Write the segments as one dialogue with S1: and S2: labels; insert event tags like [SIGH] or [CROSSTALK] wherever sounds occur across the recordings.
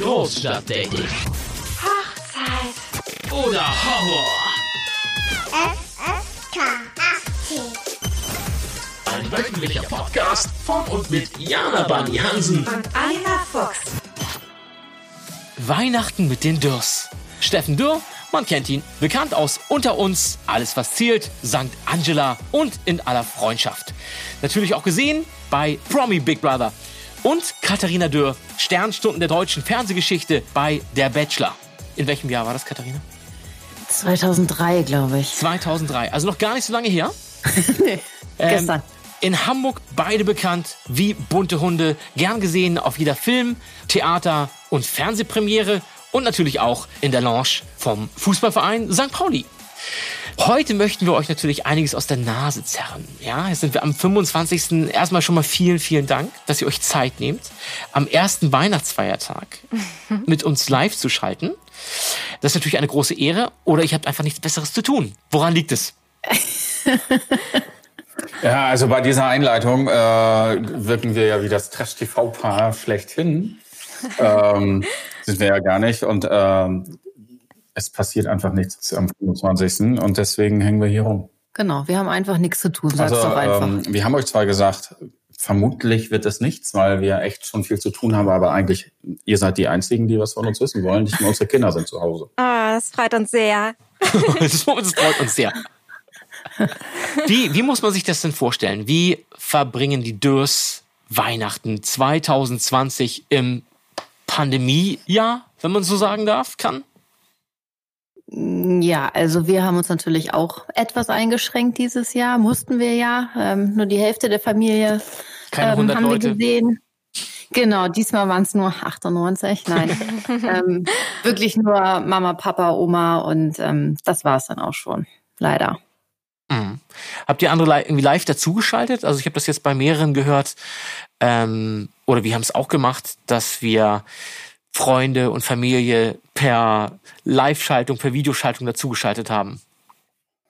S1: Großstadtdating.
S2: Hochzeit.
S1: Oder Horror.
S2: FSK 18.
S1: Ein wöchentlicher Podcast von und mit Jana Bani Hansen.
S2: Und Anna Fuchs.
S3: Weihnachten mit den Dürrs. Steffen Dürr, man kennt ihn, bekannt aus Unter uns, Alles was zählt, St. Angela und in aller Freundschaft. Natürlich auch gesehen bei Promi Big Brother. Und Katharina Dürr, Sternstunden der deutschen Fernsehgeschichte bei Der Bachelor. In welchem Jahr war das, Katharina?
S4: 2003, glaube ich.
S3: 2003, also noch gar nicht so lange her. [LAUGHS]
S4: nee, gestern.
S3: In Hamburg beide bekannt wie bunte Hunde, gern gesehen auf jeder Film, Theater und Fernsehpremiere und natürlich auch in der Lounge vom Fußballverein St. Pauli. Heute möchten wir euch natürlich einiges aus der Nase zerren. Ja, jetzt sind wir am 25. Erstmal schon mal vielen, vielen Dank, dass ihr euch Zeit nehmt, am ersten Weihnachtsfeiertag [LAUGHS] mit uns live zu schalten. Das ist natürlich eine große Ehre oder ich habt einfach nichts Besseres zu tun. Woran liegt es? [LAUGHS]
S5: Ja, also bei dieser Einleitung äh, wirken wir ja wie das Trash-TV-Paar schlechthin. [LAUGHS] ähm, sind wir ja gar nicht. Und ähm, es passiert einfach nichts am 25. Und deswegen hängen wir hier rum.
S4: Genau, wir haben einfach nichts zu tun, sag's
S5: Also
S4: doch einfach.
S5: ähm, wir haben euch zwar gesagt, vermutlich wird es nichts, weil wir echt schon viel zu tun haben, aber eigentlich, ihr seid die Einzigen, die was von uns wissen wollen. Nicht nur unsere Kinder sind zu Hause.
S6: Oh, [LAUGHS] das freut uns sehr. [LAUGHS]
S3: das freut uns sehr. Wie, wie muss man sich das denn vorstellen? Wie verbringen die Dürrs Weihnachten 2020 im Pandemiejahr, wenn man so sagen darf, kann?
S4: Ja, also wir haben uns natürlich auch etwas eingeschränkt dieses Jahr, mussten wir ja. Ähm, nur die Hälfte der Familie ähm,
S3: 100
S4: haben
S3: Leute.
S4: wir gesehen. Genau, diesmal waren es nur 98, nein. [LAUGHS] ähm, wirklich nur Mama, Papa, Oma und ähm, das war es dann auch schon, leider.
S3: Mhm. Habt ihr andere irgendwie live dazugeschaltet? Also ich habe das jetzt bei mehreren gehört, ähm, oder wir haben es auch gemacht, dass wir Freunde und Familie per Live-Schaltung, per Videoschaltung dazugeschaltet haben.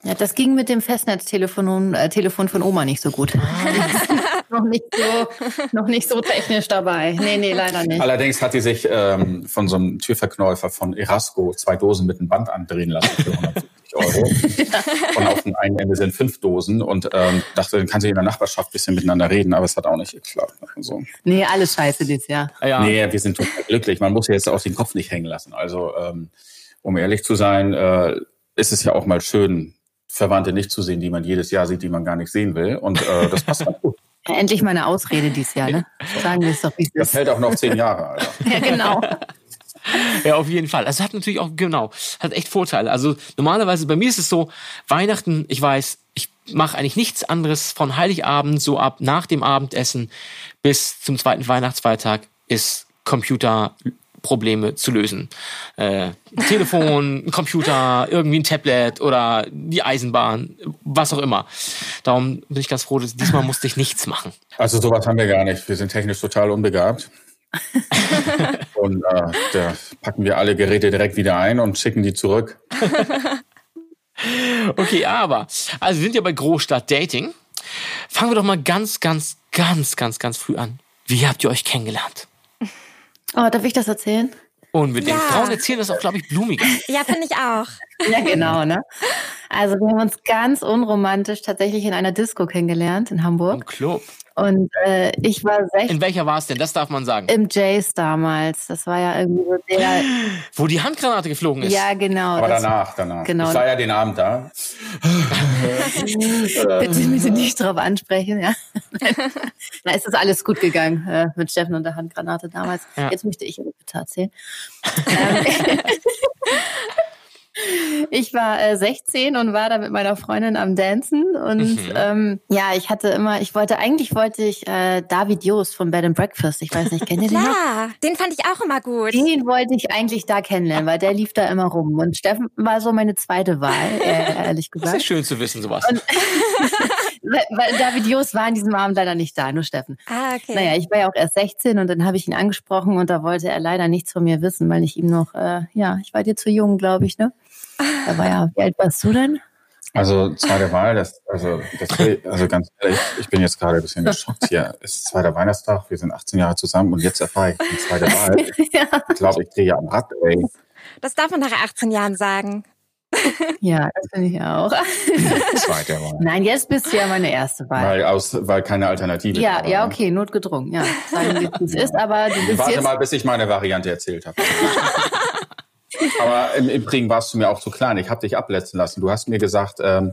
S4: Ja, das ging mit dem Festnetztelefon äh, Telefon von Oma nicht so gut. [LAUGHS] noch nicht so, noch nicht so technisch dabei. Nee, nee, leider nicht.
S5: Allerdings hat die sich ähm, von so einem Türverknäufer von Erasco zwei Dosen mit einem Band andrehen lassen für 150 Euro. [LAUGHS] Und auf dem einen Ende sind fünf Dosen und ähm, dachte, dann kann sie in der Nachbarschaft ein bisschen miteinander reden, aber es hat auch nicht geklappt. Also,
S4: Nee, alles scheiße dieses Jahr.
S3: Ah Ja.
S5: Nee, wir sind total glücklich. Man muss jetzt auch den Kopf nicht hängen lassen. Also, ähm, um ehrlich zu sein, äh, ist es ja auch mal schön, Verwandte nicht zu sehen, die man jedes Jahr sieht, die man gar nicht sehen will. Und äh, das passt ganz gut.
S4: Ja, endlich mal eine Ausrede dieses Jahr, ne? Sagen wir es doch, wie es
S5: Das
S4: ist.
S5: hält auch noch zehn Jahre, Alter. [LAUGHS]
S4: Ja, genau. [LAUGHS]
S3: Ja, auf jeden Fall. Also hat natürlich auch, genau, hat echt Vorteile. Also normalerweise bei mir ist es so, Weihnachten, ich weiß, ich mache eigentlich nichts anderes von Heiligabend, so ab nach dem Abendessen bis zum zweiten Weihnachtsfeiertag ist Computerprobleme zu lösen. Äh, Telefon, [LAUGHS] ein Computer, irgendwie ein Tablet oder die Eisenbahn, was auch immer. Darum bin ich ganz froh, dass diesmal musste ich nichts machen.
S5: Also sowas haben wir gar nicht. Wir sind technisch total unbegabt. [LAUGHS] und äh, da packen wir alle Geräte direkt wieder ein und schicken die zurück. [LAUGHS]
S3: Okay, aber, also wir sind ja bei Großstadt Dating. Fangen wir doch mal ganz, ganz, ganz, ganz, ganz früh an. Wie habt ihr euch kennengelernt?
S4: Oh, darf ich das erzählen?
S3: Unbedingt.
S6: Ja.
S3: Frauen erzählen das auch, glaube ich, blumiger.
S6: Ja, finde ich auch.
S4: Ja, [LAUGHS] genau, ne? Also wir haben uns ganz unromantisch tatsächlich in einer Disco kennengelernt in
S3: Im
S4: Hamburg.
S3: Club.
S4: Und äh, ich war
S3: In
S4: 16
S3: welcher war es denn? Das darf man sagen.
S4: im Jace damals. Das war ja irgendwie so der. [GASPS]
S3: Wo die Handgranate geflogen ist.
S4: Ja, genau.
S5: Aber danach, danach.
S4: Genau.
S5: Ich war ja den Abend da. [LAUGHS]
S4: Bitte, bitte nicht drauf ansprechen, ja. [LAUGHS] Na, ist das alles gut gegangen äh, mit Steffen und der Handgranate damals.
S3: Ja.
S4: Jetzt möchte ich aber bitte erzählen. Ich war äh, 16 und war da mit meiner Freundin am Dancen und
S3: Mhm.
S4: ähm, ja, ich hatte immer, ich wollte, eigentlich wollte ich äh, David Joost von Bed and Breakfast, ich weiß nicht, kennt ihr den?
S6: Klar, den fand ich auch immer gut.
S4: Den wollte ich eigentlich da kennenlernen, weil der lief da immer rum. Und Steffen war so meine zweite Wahl, äh, ehrlich
S3: Das
S4: gesagt.
S3: ist schön zu wissen, sowas. [LAUGHS]
S4: Weil, weil David Jost war an diesem Abend leider nicht da, nur Steffen.
S6: Ah, okay.
S4: Naja, ich war ja auch erst 16 und dann habe ich ihn angesprochen und da wollte er leider nichts von mir wissen, weil ich ihm noch, äh, ja, ich war dir zu jung, glaube ich, ne? Da war ja, wie alt warst du denn?
S5: Also zweite Wahl, das, also, das, also ganz ehrlich, ich bin jetzt gerade ein bisschen geschockt hier. Es ist zweiter Weihnachtstag, wir sind 18 Jahre zusammen und jetzt erfahre ich die zweite Wahl. [LAUGHS] Ich glaube, ich drehe am Rad, ey.
S6: Das darf man nach 18 Jahren sagen. [LAUGHS]
S4: Ja, das finde ich auch. [LAUGHS]
S5: Zweite Wahl.
S4: Nein, jetzt bist du ja meine erste Wahl.
S5: Weil, aus, weil keine Alternative
S4: Ja,
S5: war,
S4: ja,
S5: ne?
S4: okay, notgedrungen, ja. Sagen wir, wie es ist, aber du bist
S5: Warte
S4: jetzt.
S5: mal, bis ich meine Variante erzählt habe. Aber im Übrigen warst du mir auch zu klein. Ich habe dich abletzen lassen. Du hast mir gesagt, ähm,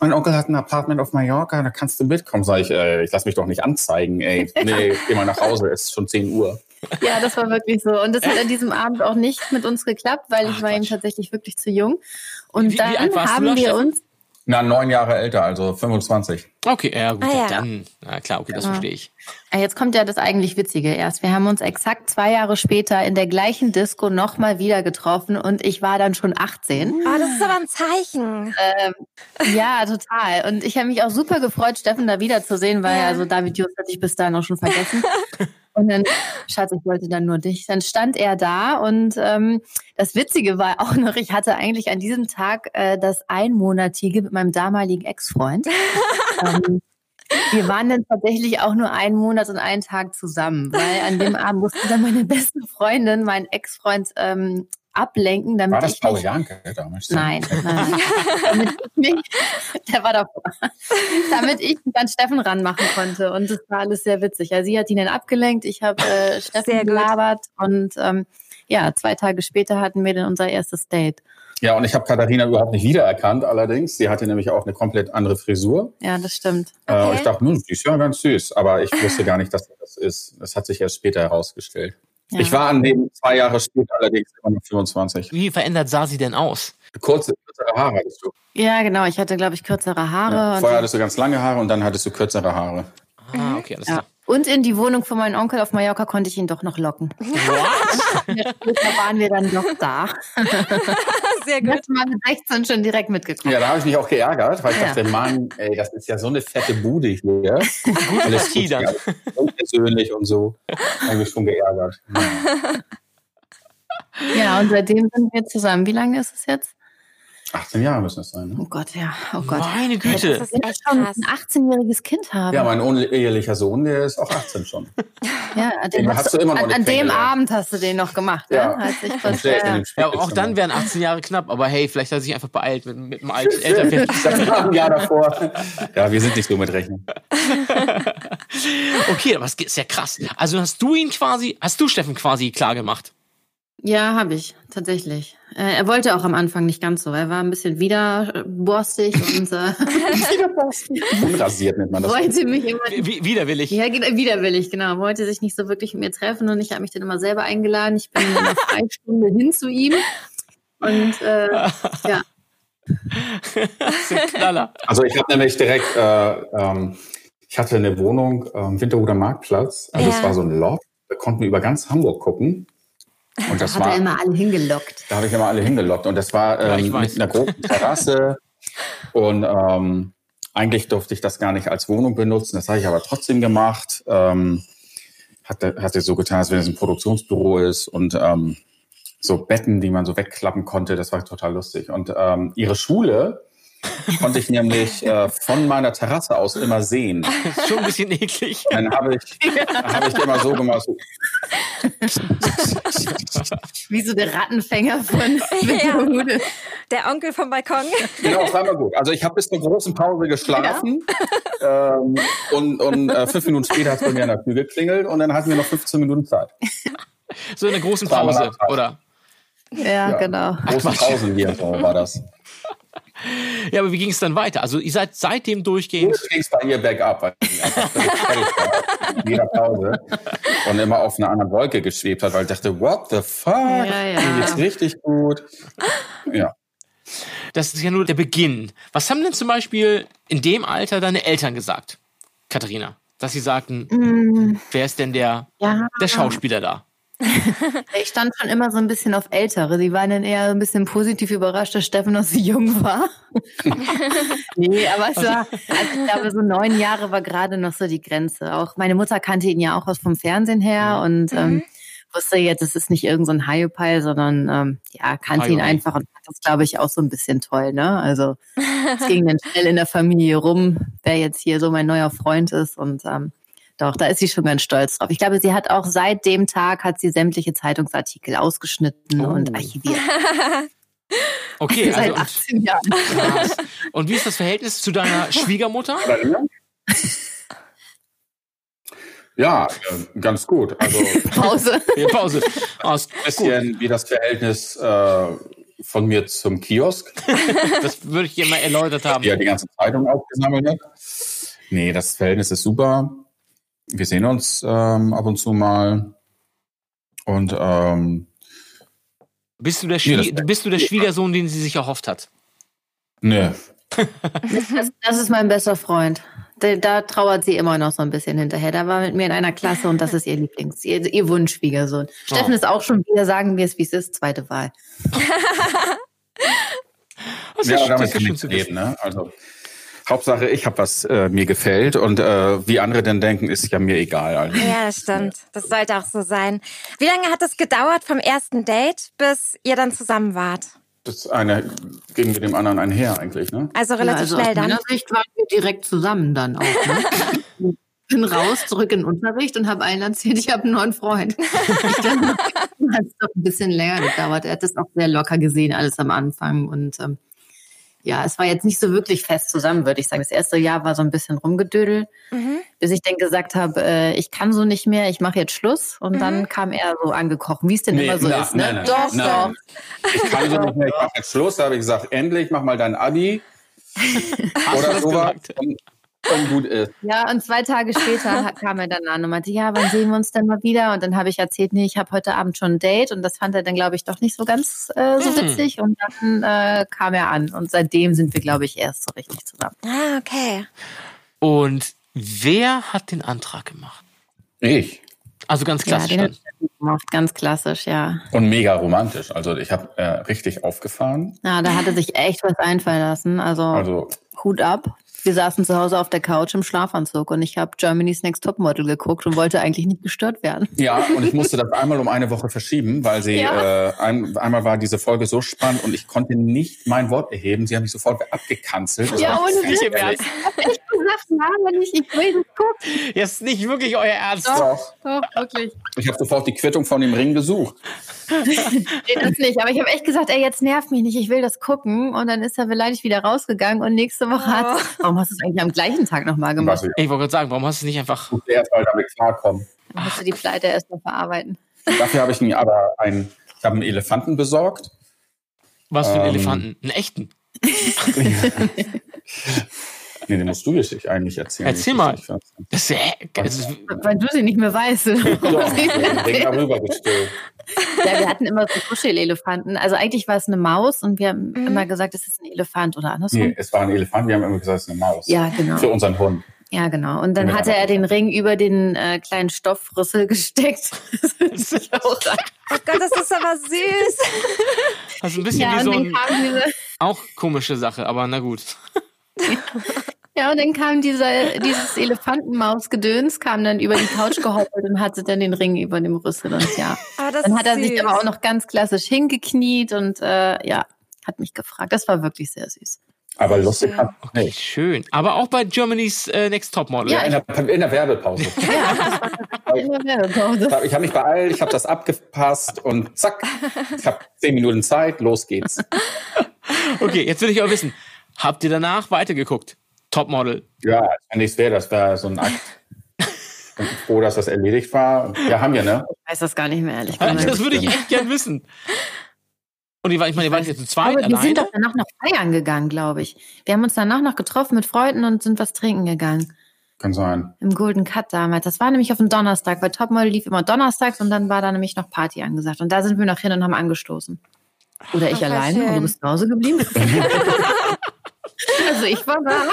S5: mein Onkel hat ein Apartment auf Mallorca, da kannst du mitkommen. Sag ich, äh, ich lass mich doch nicht anzeigen, ey. [LAUGHS] Nee, geh mal nach Hause, es ist schon 10 Uhr.
S4: Ja, das war wirklich so. Und das hat an diesem Abend auch nicht mit uns geklappt, weil ich
S3: Ach,
S4: war ihm
S3: Quatsch.
S4: tatsächlich wirklich zu jung. Und
S3: Wie- wie
S4: dann
S3: du
S4: haben wir uns,
S5: Na, neun Jahre älter, also 25.
S3: Okay, ja gut,
S6: Ah, ja.
S3: dann, na klar, okay, das
S4: Ja.
S3: verstehe ich.
S4: Ah, jetzt kommt ja das eigentlich Witzige erst. Wir haben uns exakt zwei Jahre später in der gleichen Disco nochmal wieder getroffen und ich war dann schon 18.
S6: Oh, das ist aber ein Zeichen.
S4: Ja, total. Und ich habe mich auch super gefreut, Steffen da wiederzusehen, weil
S6: Ja.
S4: also David Just hatte ich bis dahin auch schon vergessen. [LAUGHS] Und dann, Schatz, ich wollte dann nur dich. Dann stand er da und ähm, das Witzige war auch noch, ich hatte eigentlich an diesem Tag äh, das Einmonatige mit meinem damaligen Ex-Freund. [LAUGHS] ähm, wir waren dann tatsächlich auch nur einen Monat und einen Tag zusammen, weil an dem Abend musste dann meine beste Freundin, mein Ex-Freund, ähm, ablenken, damit
S5: War das
S4: ich
S5: Paul Janke damals?
S4: Nein, [LAUGHS] nein. damit ich mich, der war davor. [LAUGHS] Damit ich mich an Steffen ranmachen konnte. Und das war alles sehr witzig. Also sie hat ihn dann abgelenkt, ich habe äh, Steffen gelabert und ähm, ja, zwei Tage später hatten wir dann unser erstes Date.
S5: Ja, und ich habe Katharina überhaupt nicht wiedererkannt, allerdings. Sie hatte nämlich auch eine komplett andere Frisur.
S4: Ja, das stimmt.
S5: Äh,
S6: Okay.
S5: und ich dachte, hm, die ist ja ganz süß. Aber ich wusste gar nicht, dass das ist. Das hat sich erst später herausgestellt.
S4: Ja.
S5: Ich war an dem zwei Jahre später allerdings immer noch 25.
S3: Wie verändert sah sie denn aus?
S5: Kurze, kürzere Haare hattest du.
S4: Ja, genau. Ich hatte, glaube ich, kürzere Haare.
S5: Ja.
S4: und-
S5: Vorher hattest du ganz lange Haare und dann hattest du kürzere Haare.
S3: Ah, okay, alles
S4: ja.
S3: klar.
S4: Und in die Wohnung von meinem Onkel auf Mallorca konnte ich ihn doch noch locken. [LAUGHS]
S3: What?
S4: Ja, Später waren wir dann doch da. [LAUGHS]
S6: Sehr gut.
S4: Das war mit 16 schon direkt mitgekommen.
S5: Ja, da habe ich mich auch geärgert, weil ich
S4: Ja.
S5: dachte, Mann, ey, das ist ja so eine fette Bude hier. [LAUGHS] Alles
S3: Partie dann.
S5: unpersönlich und so. Da habe ich mich schon geärgert.
S4: Ja, und seitdem sind wir zusammen. Wie lange ist es jetzt?
S5: 18 Jahre müssen es sein, ne?
S4: Oh Gott, ja. Oh Gott.
S3: Meine Güte.
S6: Das ist
S4: wir
S6: echt
S4: schon ein 18-jähriges Kind haben.
S5: Ja, mein unehelicher Sohn, der ist auch 18 schon.
S4: Ja, den
S5: Den hast du immer noch
S4: an, an dem. Abend hast du den noch gemacht,
S5: Ja.
S4: ja. Als ich äh,
S5: dem
S3: Ja, auch dann wären 18 Jahre knapp, aber hey, vielleicht hat er sich einfach beeilt mit, mit einem alten Elternfeld. [LAUGHS]
S5: Das war ein Jahr davor. Ja, wir sind nicht so mit Rechnen. [LAUGHS]
S3: Okay, aber es ist ja krass. Also hast du ihn quasi, hast du Steffen quasi klar gemacht?
S4: Ja, habe ich, tatsächlich. Äh, er wollte auch am Anfang nicht ganz so. Er war ein bisschen widerborstig und äh, [LAUGHS]
S5: Unrasiert nennt man das.
S4: wollte mich immer
S3: Wie, widerwillig.
S4: Ja, widerwillig, genau. Wollte sich nicht so wirklich mit mir treffen und ich habe mich dann immer selber eingeladen. Ich bin in einer Freistunde hin zu ihm. Und äh, ja.
S5: Also ich habe nämlich direkt, äh, ähm, ich hatte eine Wohnung am Winterhuder Marktplatz. Also
S6: Ja.
S5: es war so ein Loft. Da konnten wir über ganz Hamburg gucken. Und das
S4: hat
S5: war,
S4: er immer alle hingelockt.
S5: da habe ich immer alle hingelockt. Und das war
S3: Ja,
S5: ähm,
S3: weiß.
S5: mit einer großen Terrasse. [LAUGHS] und ähm, eigentlich durfte ich das gar nicht als Wohnung benutzen. Das habe ich aber trotzdem gemacht. Ähm, hatte, hatte so getan, als wenn es ein Produktionsbüro ist. Und ähm, so Betten, die man so wegklappen konnte. Das war total lustig. Und ähm, ihre Schule [LAUGHS] konnte ich nämlich äh, von meiner Terrasse aus immer sehen.
S3: Ist [LAUGHS] schon ein bisschen eklig.
S5: Dann habe ich, dann habe ich immer so gemacht. So, [LAUGHS]
S4: Wie so der Rattenfänger von [LAUGHS] Winterhude.
S6: Der Onkel vom Balkon.
S5: genau, das war immer gut. Also ich habe bis zur großen Pause geschlafen ähm, und, und äh, fünf Minuten später hat es bei mir an der Tür geklingelt und dann hatten wir noch 15 Minuten Zeit.
S3: So in der großen Pause, oder?
S4: Ja, genau.
S5: Große Pausen hier so war das.
S3: Ja, aber wie ging es dann weiter? Also ihr seid seitdem durchgehend.
S5: Jetzt ging es bei ihr bergab, jeder Pause und immer auf einer anderen Wolke geschwebt hat, weil ich dachte, what the fuck?
S4: Ja, ja.
S5: Mir geht's richtig gut. Ja.
S3: Das ist ja nur der Beginn. Was haben denn zum Beispiel in dem Alter deine Eltern gesagt, Katharina? Dass sie sagten, wer ist denn der,
S4: Ja,
S3: der Schauspieler da?
S4: Ich stand schon immer so ein bisschen auf Ältere. Die waren dann eher ein bisschen positiv überrascht, dass Steffen noch so jung war. [LAUGHS] nee, aber es war, also ich glaube, so neun Jahre war gerade noch so die Grenze. Auch meine Mutter kannte ihn ja auch aus vom Fernsehen her und ähm, wusste jetzt, es ist nicht irgendein so High-Pile, sondern ähm, ja, kannte ihn einfach und fand das, glaube ich, auch so ein bisschen toll. Ne? Also es ging dann [LAUGHS] schnell in der Familie rum, wer jetzt hier so mein neuer Freund ist und ähm, doch, da ist sie schon ganz stolz drauf. Ich glaube, sie hat auch seit dem Tag hat sie sämtliche Zeitungsartikel ausgeschnitten
S3: Oh.
S4: und archiviert. [LAUGHS]
S3: Okay,
S4: seit
S3: also und,
S4: 18 Jahren.
S3: krass. und wie ist das Verhältnis zu deiner [LAUGHS] Schwiegermutter?
S5: Ja, äh, ganz gut. Also [LAUGHS]
S4: Pause.
S3: Hier, Pause. Ist
S5: ein bisschen wie das Verhältnis äh, von mir zum Kiosk,
S3: Das würde ich dir mal erläutert haben.
S5: die ja die ganze Zeitung aufgesammelt hat. Nee, das Verhältnis ist super. Wir sehen uns ähm, ab und zu mal. Und ähm,
S3: Bist du, der
S5: Nee,
S3: bist du der Schwiegersohn, den sie sich erhofft hat?
S5: ne,
S4: Das, das ist mein bester Freund. Da, da trauert sie immer noch so ein bisschen hinterher. Da war mit mir in einer Klasse und das ist ihr Lieblings, ihr, ihr Wunschschwiegersohn. Steffen
S3: Oh.
S4: ist auch schon wieder, sagen wir es, wie es ist, zweite Wahl. [LAUGHS]
S3: Das ist
S5: ja, damit
S3: ist
S5: kann
S3: zu
S5: leben. Ne? Also Hauptsache, ich habe was äh, mir gefällt und äh, wie andere denn denken, ist ja mir egal. Also.
S6: Ja, das stimmt. Das sollte auch so sein. Wie lange hat es gedauert vom ersten Date, bis ihr dann zusammen wart?
S5: Das eine ging mit dem anderen einher eigentlich. Ne?
S6: Also
S4: Ja,
S6: relativ
S4: also
S6: schnell
S4: aus
S6: dann.
S4: meiner Sicht waren wir direkt zusammen dann auch. Ne? [LAUGHS] bin raus, zurück in den Unterricht und habe allen erzählt, ich habe einen neuen Freund. [LAUGHS] Ich glaube, hat es doch ein bisschen länger gedauert. Er hat das auch sehr locker gesehen, alles am Anfang. Und ähm, ja, es war jetzt nicht so wirklich fest zusammen, würde ich sagen. Das erste Jahr war so ein bisschen rumgedödel,
S6: Mhm.
S4: bis ich dann gesagt habe, äh, ich kann so nicht mehr, ich mache jetzt Schluss. Und dann kam er so angekrochen, wie es denn
S5: Nee,
S4: immer so
S5: na,
S4: ist. Ne?
S5: nein, nein,
S4: doch,
S5: nein.
S4: doch.
S5: Ich kann so nicht mehr, ich mache jetzt Schluss. Da habe ich gesagt, endlich, mach mal dein Abi [LAUGHS] oder sowas und, und gut ist.
S4: Ja, und zwei Tage später kam er dann an und meinte, ja, wann sehen wir uns denn mal wieder? Und dann habe ich erzählt, nee, ich habe heute Abend schon ein Date und das fand er dann, glaube ich, doch nicht so ganz äh, so
S3: Hm.
S4: witzig. Und dann äh, kam er an und seitdem sind wir, glaube ich, erst so richtig zusammen.
S6: Ah, okay.
S3: Und wer hat den Antrag gemacht?
S5: Ich.
S3: Also ganz klassisch.
S4: ja, gemacht, ganz klassisch, ja.
S5: Und mega romantisch. Also ich habe äh, richtig aufgefahren.
S4: Ja, da hat er sich echt was einfallen lassen. Also,
S5: Also
S4: Hut ab. Wir saßen zu Hause auf der Couch im Schlafanzug und ich habe Germany's Next Topmodel geguckt und wollte eigentlich nicht gestört werden.
S5: ja, und ich musste [LAUGHS] das einmal um eine Woche verschieben, weil sie
S4: Ja.
S5: äh, ein, einmal war diese Folge so spannend und ich konnte nicht mein Wort erheben. Sie haben mich sofort abgekanzelt. Das
S4: Ja, ohne Witz.
S3: Im Ernst.
S4: Ich hab echt gesagt, nein, nicht, ich will das gucken.
S3: Jetzt nicht wirklich euer Ernst.
S5: Doch.
S4: Doch, wirklich.
S5: Ich habe sofort die Quittung von dem Ring gesucht. [LAUGHS]
S4: Nee, das nicht. Aber ich habe echt gesagt, ey, jetzt nervt mich nicht, ich will das gucken. Und dann ist er beleidigt wieder rausgegangen und nächste Woche hat. Warum hast du es eigentlich am gleichen Tag nochmal gemacht?
S5: ich
S3: Ich wollte gerade sagen, warum hast du nicht einfach.
S5: musste erst mal damit klarkommen.
S4: Dann musst du die Pleite erstmal verarbeiten.
S5: Dafür habe ich mir aber einen, ich habe einen Elefanten besorgt.
S3: Was für einen
S5: Ähm.
S3: Elefanten? Einen echten. [LAUGHS] [LAUGHS]
S5: Nee, den musst du dich eigentlich erzählen.
S3: Erzähl
S5: Ich
S3: mal. Das ist, äh, das ist,
S4: Weil du sie nicht mehr weißt.
S5: Doch, den Ring darüber gestellt.
S4: ja, wir hatten immer so Kuschelelefanten. Also eigentlich war es eine Maus und wir haben immer gesagt, es ist ein Elefant oder andersrum.
S5: Nee, es war ein Elefant, wir haben immer gesagt, es ist eine Maus.
S4: Ja, genau.
S5: Für unseren Hund.
S4: Ja, genau. Und dann
S5: Ja.
S4: hatte er den Ring über den äh, kleinen Stoffrüssel gesteckt. [LAUGHS] Das ist auch
S6: Oh Gott, das ist aber süß.
S3: ist ein bisschen
S4: ja,
S3: wie so ein,
S4: diese,
S3: auch komische Sache, aber na gut. [LAUGHS]
S4: ja, und dann kam dieser, dieses Elefantenmausgedöns, kam dann über die Couch gehoppelt und hatte dann den Ring über dem Rüssel und ja.
S6: Das
S4: Dann hat er sich
S6: süß.
S4: aber auch noch ganz klassisch hingekniet und äh, ja, hat mich gefragt. Das war wirklich sehr süß.
S5: Aber lustig
S6: Schön.
S5: hat
S3: Okay,
S5: nicht.
S3: schön. Aber auch bei Germany's äh, Next Topmodel.
S4: Ja,
S5: In der, in der Werbepause. [LAUGHS]
S4: Immer Werbepause.
S5: Ich habe mich beeilt, ich habe das abgepasst und zack, ich habe zehn Minuten Zeit, los geht's. [LAUGHS]
S3: Okay, jetzt will ich aber wissen, habt ihr danach weitergeguckt? Topmodel.
S5: Ja, wenn nichts wäre, das wäre so ein Akt. [LAUGHS] Bin froh, dass das erledigt war. Ja, haben wir, ne?
S4: Ich weiß das gar nicht mehr, ehrlich [LAUGHS] gesagt.
S3: Das würde ich echt gern wissen. Und ihr, war- ich meine, ihr wart jetzt zu zweit
S4: Aber wir sind doch danach noch feiern gegangen, glaube ich. Wir haben uns danach noch getroffen mit Freunden und sind was trinken gegangen.
S5: Kann sein.
S4: Im Golden Cut damals. Das war nämlich auf dem Donnerstag, weil Topmodel lief immer donnerstags und dann war da nämlich noch Party angesagt. Und da sind wir noch hin und haben angestoßen. Oder ich
S6: Ach,
S4: alleine und du bist zu Hause geblieben. [LAUGHS] also ich war da.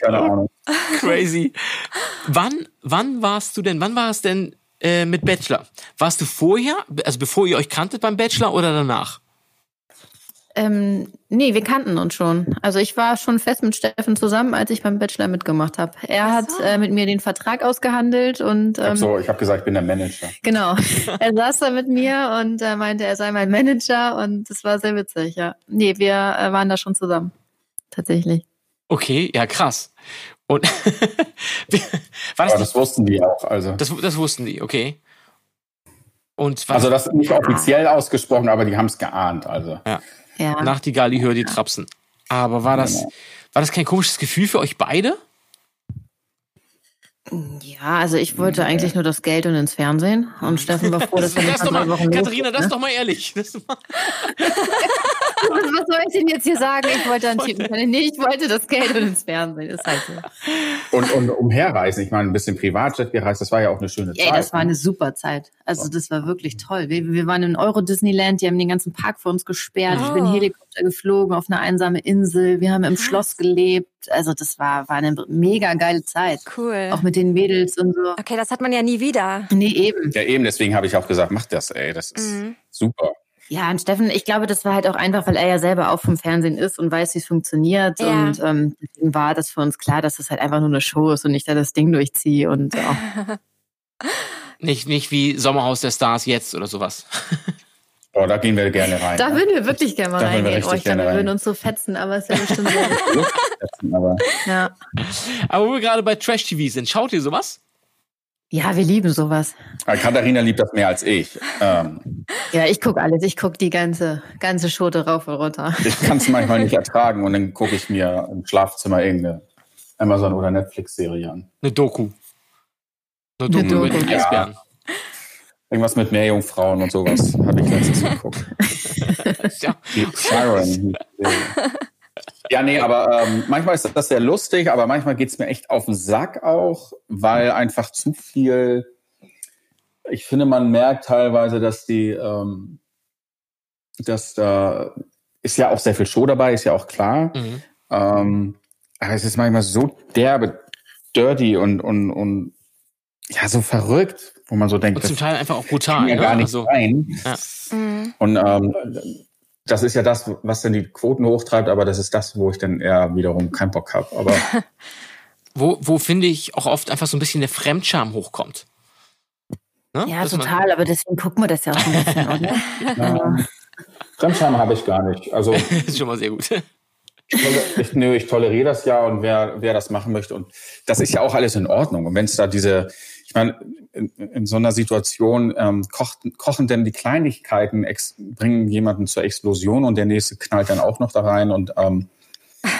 S5: Keine Ahnung.
S3: Crazy. Wann, wann warst du denn, wann war es denn äh, mit Bachelor? Warst du vorher, also bevor ihr euch kanntet beim Bachelor oder danach?
S4: Ähm, nee, wir kannten uns schon. Also ich war schon fest mit Steffen zusammen, als ich beim Bachelor mitgemacht habe. Er
S6: Ach
S4: hat
S6: so.
S4: äh, mit mir den Vertrag ausgehandelt und
S5: Ich hab
S4: ähm,
S5: so, ich habe gesagt, ich bin der Manager.
S4: genau. [LAUGHS] er saß da mit mir und äh, meinte, er sei mein Manager und das war sehr witzig, ja. Nee, wir äh, waren da schon zusammen. Tatsächlich.
S3: Okay, ja, krass. Und [LAUGHS] war das,
S5: Aber das wussten die auch. Also,
S3: das, das wussten die, okay. Und was
S5: also das nicht offiziell ausgesprochen, aber die haben es geahnt. Also
S4: Ja.
S3: Nachtigall, die höre die Trapsen. Aber war das, war das kein komisches Gefühl für euch beide?
S4: Ja, also ich wollte eigentlich nur das Geld und ins Fernsehen und Steffen war froh, dass wir [LAUGHS]
S3: Das
S4: mal Wochen
S3: Katharina, das ist doch mal ehrlich. Das ist mal, [LAUGHS]
S4: Was soll ich denn jetzt hier sagen? Ich wollte einen Typen. Nee, ich wollte das Geld und ins Fernsehen. Ist halt so.
S5: und, und umherreisen. Ich meine, ein bisschen Privatjet gereist, das war ja auch eine schöne
S4: Ey,
S5: Zeit.
S4: das war eine super Zeit. Also das war wirklich toll. Wir, wir waren in Euro Disneyland, die haben den ganzen Park für uns gesperrt. Ich bin
S6: Oh.
S4: Helikopter geflogen auf eine einsame Insel. Wir haben im Schloss gelebt. Also das war, war eine mega geile Zeit.
S6: Cool.
S4: Auch mit den Mädels und so.
S6: Okay, das hat man ja nie wieder.
S4: Nee, eben.
S5: ja, eben, deswegen habe ich auch gesagt, mach das, ey. Das ist
S6: Mhm.
S5: super.
S4: Ja, und Steffen, ich glaube, das war halt auch einfach, weil er ja selber auch vom Fernsehen ist und weiß, wie es funktioniert.
S6: Ja.
S4: Und ähm, deswegen war das für uns klar, dass das halt einfach nur eine Show ist und ich da das Ding durchziehe. Und auch [LAUGHS]
S3: nicht, nicht wie Sommerhaus der Stars jetzt oder sowas. [LAUGHS]
S5: Oh, da gehen wir gerne rein.
S4: Da würden wir wirklich gerne mal
S5: Da wir
S4: reingehen.
S5: richtig
S4: Oh, ich glaube, wir
S5: rein.
S4: würden uns so fetzen, aber es ist ja bestimmt [LAUGHS] so.
S5: aber
S4: ja.
S3: Aber wo wir gerade bei Trash-TV sind, schaut ihr sowas?
S4: ja, wir lieben sowas.
S5: äh, Katharina liebt das mehr als ich. Ähm,
S4: Ja, ich gucke alles. Ich gucke die ganze, ganze Schote rauf und runter.
S5: ich kann es manchmal nicht ertragen und dann gucke ich mir im Schlafzimmer irgendeine Amazon- oder Netflix-Serie an.
S3: Eine Doku. Eine
S4: Eine
S3: Doku, über
S4: Doku.
S3: den Eisbären.
S5: Irgendwas mit Meerjungfrauen und sowas habe ich letztens [LAUGHS] geguckt.
S3: Ja.
S5: Die Siren. Ja, nee, aber ähm, manchmal ist das sehr lustig, aber manchmal geht's mir echt auf den Sack auch, weil einfach zu viel. Ich finde, man merkt teilweise, dass die, ähm, dass da ist ja auch sehr viel Show dabei, ist ja auch klar.
S3: Mhm.
S5: Ähm, aber es ist manchmal so derbe, dirty und, und, und ja, so verrückt, wo man so denkt,
S3: Und zum
S5: das
S3: Teil einfach auch brutal.
S5: ja
S3: ne?
S5: gar nicht
S3: Also,
S5: sein.
S3: ja.
S6: Mhm.
S5: Und ähm, das ist ja das, was dann die Quoten hochtreibt, aber das ist das, wo ich dann eher wiederum keinen Bock habe. Aber [LAUGHS]
S3: wo, wo finde ich auch oft einfach so ein bisschen der Fremdscham hochkommt. Ne?
S4: Ja,
S3: Dass man-
S4: total. Aber deswegen gucken wir das ja auch ein bisschen, oder? [LAUGHS]
S5: Fremdscham habe ich gar nicht. Also [LAUGHS]
S3: ist schon mal sehr gut.
S5: ich, nö, ich toleriere das ja und wer, wer das machen möchte. Und das ist ja auch alles in Ordnung. Und wenn es da diese, ich meine, in, in so einer Situation ähm, kocht, kochen denn die Kleinigkeiten, bringen jemanden zur Explosion und der nächste knallt dann auch noch da rein. Und ähm,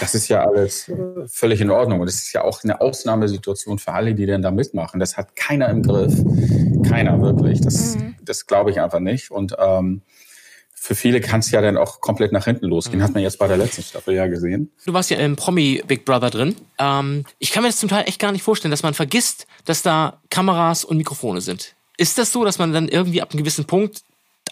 S5: das ist ja alles völlig in Ordnung. Und es ist ja auch eine Ausnahmesituation für alle, die denn da mitmachen. Das hat keiner im Griff. Keiner wirklich. Das, das glaube ich einfach nicht. Und ähm, für viele kann es ja dann auch komplett nach hinten losgehen. Hat man jetzt bei der letzten Staffel ja gesehen.
S3: Du warst ja im Promi Big Brother drin. Ähm, ich kann mir das zum Teil echt gar nicht vorstellen, dass man vergisst, dass da Kameras und Mikrofone sind. Ist das so, dass man dann irgendwie ab einem gewissen Punkt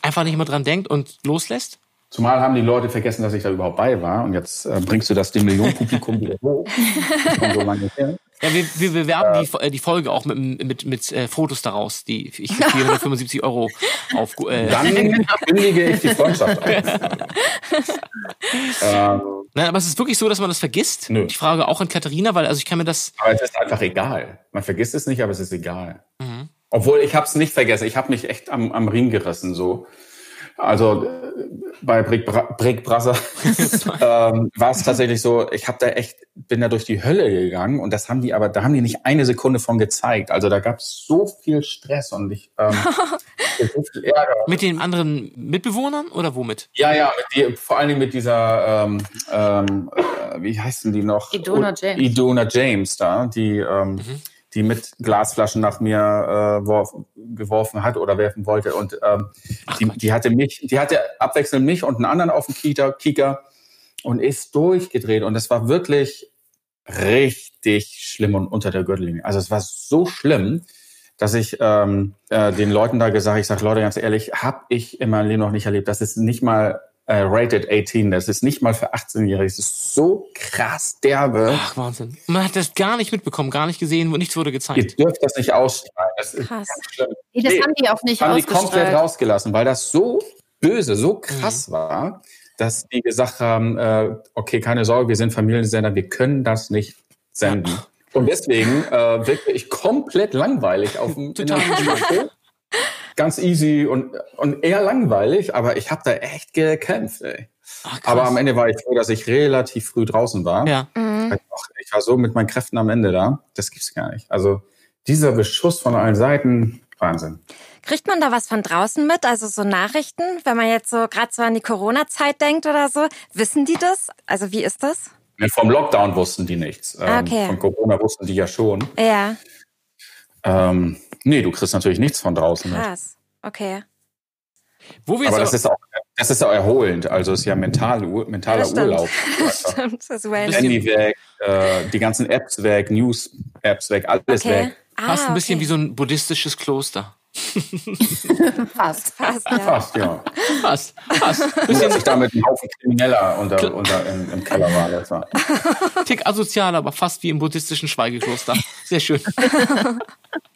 S3: einfach nicht mehr dran denkt und loslässt?
S5: Zumal haben die Leute vergessen, dass ich da überhaupt bei war. Und jetzt äh, bringst du das dem Millionenpublikum [LAUGHS] wieder hoch. Schon so lange her.
S3: Ja, wir, wir bewerben die, äh, die Folge auch mit, mit, mit äh, Fotos daraus, die ich für 475 Euro auf. Äh,
S5: Dann kündige ich die Freundschaft ein. [LAUGHS] ähm,
S3: Nein, aber es ist wirklich so, dass man das vergisst.
S5: Nö.
S3: Ich frage auch an Katharina, weil also ich kann mir das.
S5: aber es ist einfach egal. Man vergisst es nicht, aber es ist egal.
S3: Mhm.
S5: Obwohl ich habe es nicht vergessen. Ich habe mich echt am, am Ring gerissen so. Also äh, bei Brick, Bra Brick Brother [LAUGHS] ähm, war es tatsächlich so, ich habe da echt, bin da durch die Hölle gegangen und das haben die aber, da haben die nicht eine Sekunde von gezeigt. Also da gab es so viel Stress und ich ähm, [LAUGHS] so viel Ärger.
S3: Mit den anderen Mitbewohnern oder womit?
S5: Ja, ja, mit die, vor allen Dingen mit dieser, ähm, ähm, äh, wie heißen die noch?
S4: Idona James.
S5: Idona James da, die, ähm,
S3: Mhm.
S5: Die mit Glasflaschen nach mir äh, worf, geworfen hat oder werfen wollte. Und ähm, die, die hatte mich, die hatte abwechselnd mich und einen anderen auf dem Kita, Kika und ist durchgedreht. Und es war wirklich richtig schlimm und unter der Gürtellinie. Also es war so schlimm, dass ich ähm, äh, den Leuten da gesagt, ich sage, Leute, ganz ehrlich, habe ich in meinem Leben noch nicht erlebt. Das ist nicht mal äh, rated 18, das ist nicht mal für 18-Jährige. Das ist so krass derbe.
S3: Ach, Wahnsinn. Man hat das gar nicht mitbekommen, gar nicht gesehen, nichts wurde
S5: Ihr
S3: gezeigt.
S5: dürft das nicht ausstrahlen. Das ist
S6: Krass.
S5: ganz schlimm.
S4: Nee, das
S5: Nee,
S4: haben die auch nicht
S5: haben die komplett
S4: ausgestrahlt.
S5: rausgelassen, weil das so böse, so krass war, dass die gesagt haben, äh, okay, keine Sorge, wir sind Familiensender, wir können das nicht senden. Und deswegen äh, wirkte ich komplett langweilig auf dem [LAUGHS]
S3: Total.
S5: Ganz easy und, und eher langweilig, aber ich habe da echt gekämpft. Ey.
S3: Ach.
S5: Aber am Ende war ich froh, dass ich relativ früh draußen war.
S3: Ja.
S6: Mhm.
S5: Ich war so mit meinen Kräften am Ende da. Das gibt's gar nicht. Also dieser Beschuss von allen Seiten, Wahnsinn.
S6: Kriegt man da was von draußen mit? Also so Nachrichten, wenn man jetzt so gerade so an die Corona-Zeit denkt oder so. Wissen die das? Also wie ist das?
S5: Nee, Vom Lockdown wussten die nichts.
S6: Ah,
S5: Ähm,
S6: okay.
S5: Von Corona wussten die ja schon.
S6: Ja,
S5: Ähm, nee, du kriegst natürlich nichts von draußen. Mit.
S6: krass. Okay.
S3: Wo wir
S5: Aber das ist auch, das ist auch erholend. Also es ist ja mental, mentaler
S6: Ja.
S5: Urlaub. [LAUGHS]
S6: Stimmt, das ist well.
S5: Handy weg, äh, die ganzen Apps weg, News-Apps weg, alles
S6: Okay.
S5: weg.
S3: fast ein bisschen
S6: okay.
S3: wie so ein buddhistisches Kloster. [LAUGHS]
S4: Fast.
S6: Fast, ja.
S5: Fast, ja.
S3: Fast, fast.
S5: Nur,
S3: Bisschen
S5: dass ich da mit einem Haufen Krimineller unter, unter im, im Keller war. Das war.
S3: Tick asozial, aber fast wie im buddhistischen Schweigekloster. Sehr schön. [LAUGHS]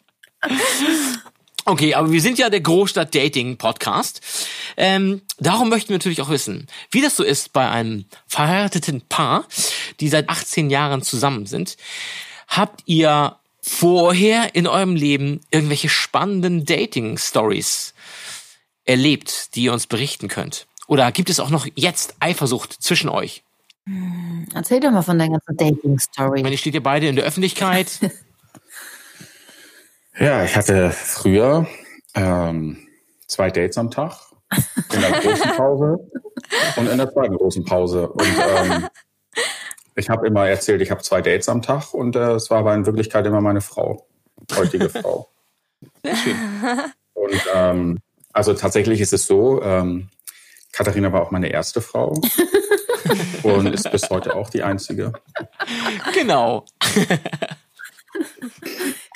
S3: Okay, aber wir sind ja der Großstadt-Dating-Podcast. Ähm, darum möchten wir natürlich auch wissen, wie das so ist bei einem verheirateten Paar, die seit 18 Jahren zusammen sind. Habt ihr vorher in eurem Leben irgendwelche spannenden Dating-Stories erlebt, die ihr uns berichten könnt? Oder gibt es auch noch jetzt Eifersucht zwischen euch?
S4: Erzähl doch mal von deiner ganzen
S3: Ich meine,
S4: Dating-Story.
S3: ihr steht ja beide in der Öffentlichkeit. [LAUGHS]
S5: Ja, ich hatte früher ähm, zwei Dates am Tag. In der großen Pause und in der zweiten großen Pause. Und ähm, ich habe immer erzählt, ich habe zwei Dates am Tag und äh, es war aber in Wirklichkeit immer meine Frau, heutige Frau. Und ähm, also tatsächlich ist es so, ähm, Katharina war auch meine erste Frau und ist bis heute auch die einzige.
S3: Genau.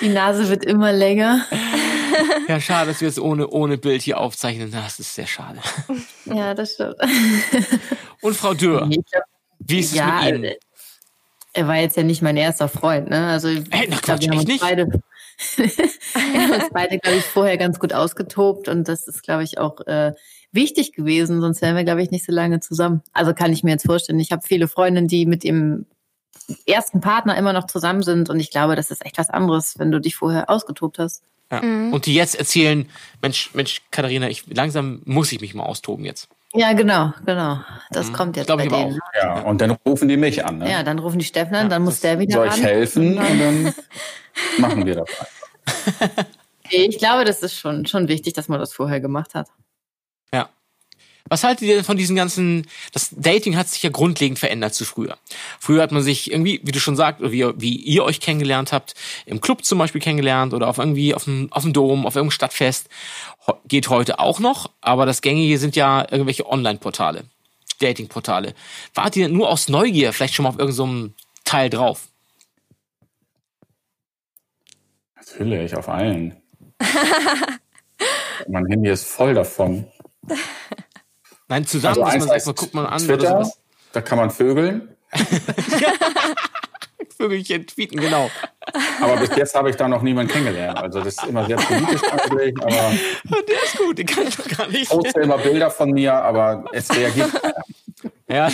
S4: Die Nase wird immer länger. [LAUGHS]
S3: Ja, schade, dass wir es ohne, ohne Bild hier aufzeichnen. Das ist sehr schade.
S4: Ja, das stimmt.
S3: Und Frau Dürr,
S4: Ich
S3: wie ist es
S4: ja,
S3: mit Ihnen?
S4: äh, er war jetzt ja nicht mein erster Freund, ne? Also ich
S3: Hey, na
S4: glaub,
S3: Quatsch,
S4: wir haben uns
S3: nicht?
S4: beide, [LAUGHS] wir haben uns beide, glaube ich, vorher ganz gut ausgetobt und das ist, glaube ich, auch äh, wichtig gewesen, sonst wären wir, glaube ich, nicht so lange zusammen. Also kann ich mir jetzt vorstellen. Ich habe viele Freundinnen, die mit ihrem ersten Partner immer noch zusammen sind und ich glaube, das ist echt was anderes, wenn du dich vorher ausgetobt hast.
S3: Ja. Und die jetzt erzählen, Mensch, Mensch, Katharina, ich, langsam muss ich mich mal austoben jetzt.
S4: Ja, genau, genau. Das kommt jetzt
S3: Glaub
S4: bei
S3: ich
S4: denen.
S5: Ja, und dann rufen die mich an. Ne?
S4: Ja, dann rufen die Steffen an, dann muss der wieder
S5: Soll
S4: ran.
S5: ich helfen?
S4: Und dann- [LAUGHS]
S5: machen wir das.
S4: Ich glaube, das ist schon, schon wichtig, dass man das vorher gemacht hat.
S3: Ja. Was haltet ihr denn von diesen ganzen, das Dating hat sich ja grundlegend verändert zu früher. Früher hat man sich irgendwie, wie du schon sagst, oder wie, wie ihr euch kennengelernt habt, im Club zum Beispiel kennengelernt oder auf irgendwie auf dem, auf dem Dom, auf irgendeinem Stadtfest. Geht heute auch noch, aber das Gängige sind ja irgendwelche Online-Portale, Dating-Portale. Wart ihr nur aus Neugier vielleicht schon mal auf irgendeinem so Teil drauf?
S5: Natürlich, auf allen. [LAUGHS] mein Handy ist voll davon. [LAUGHS]
S3: Nein, zusammen,
S5: Also
S3: dass man sagt, man guckt mal an oder
S5: Twitter,
S3: sowas.
S5: da kann man vögeln. [LAUGHS]
S3: Vögelchen tweeten, genau.
S5: Aber bis jetzt habe ich da noch niemanden kennengelernt. Also das ist immer sehr politisch eigentlich, aber [LAUGHS]
S3: Der ist gut, den kann ich doch gar nicht.
S5: poste immer Bilder von mir, aber es reagiert [LAUGHS] keiner.
S3: Ja,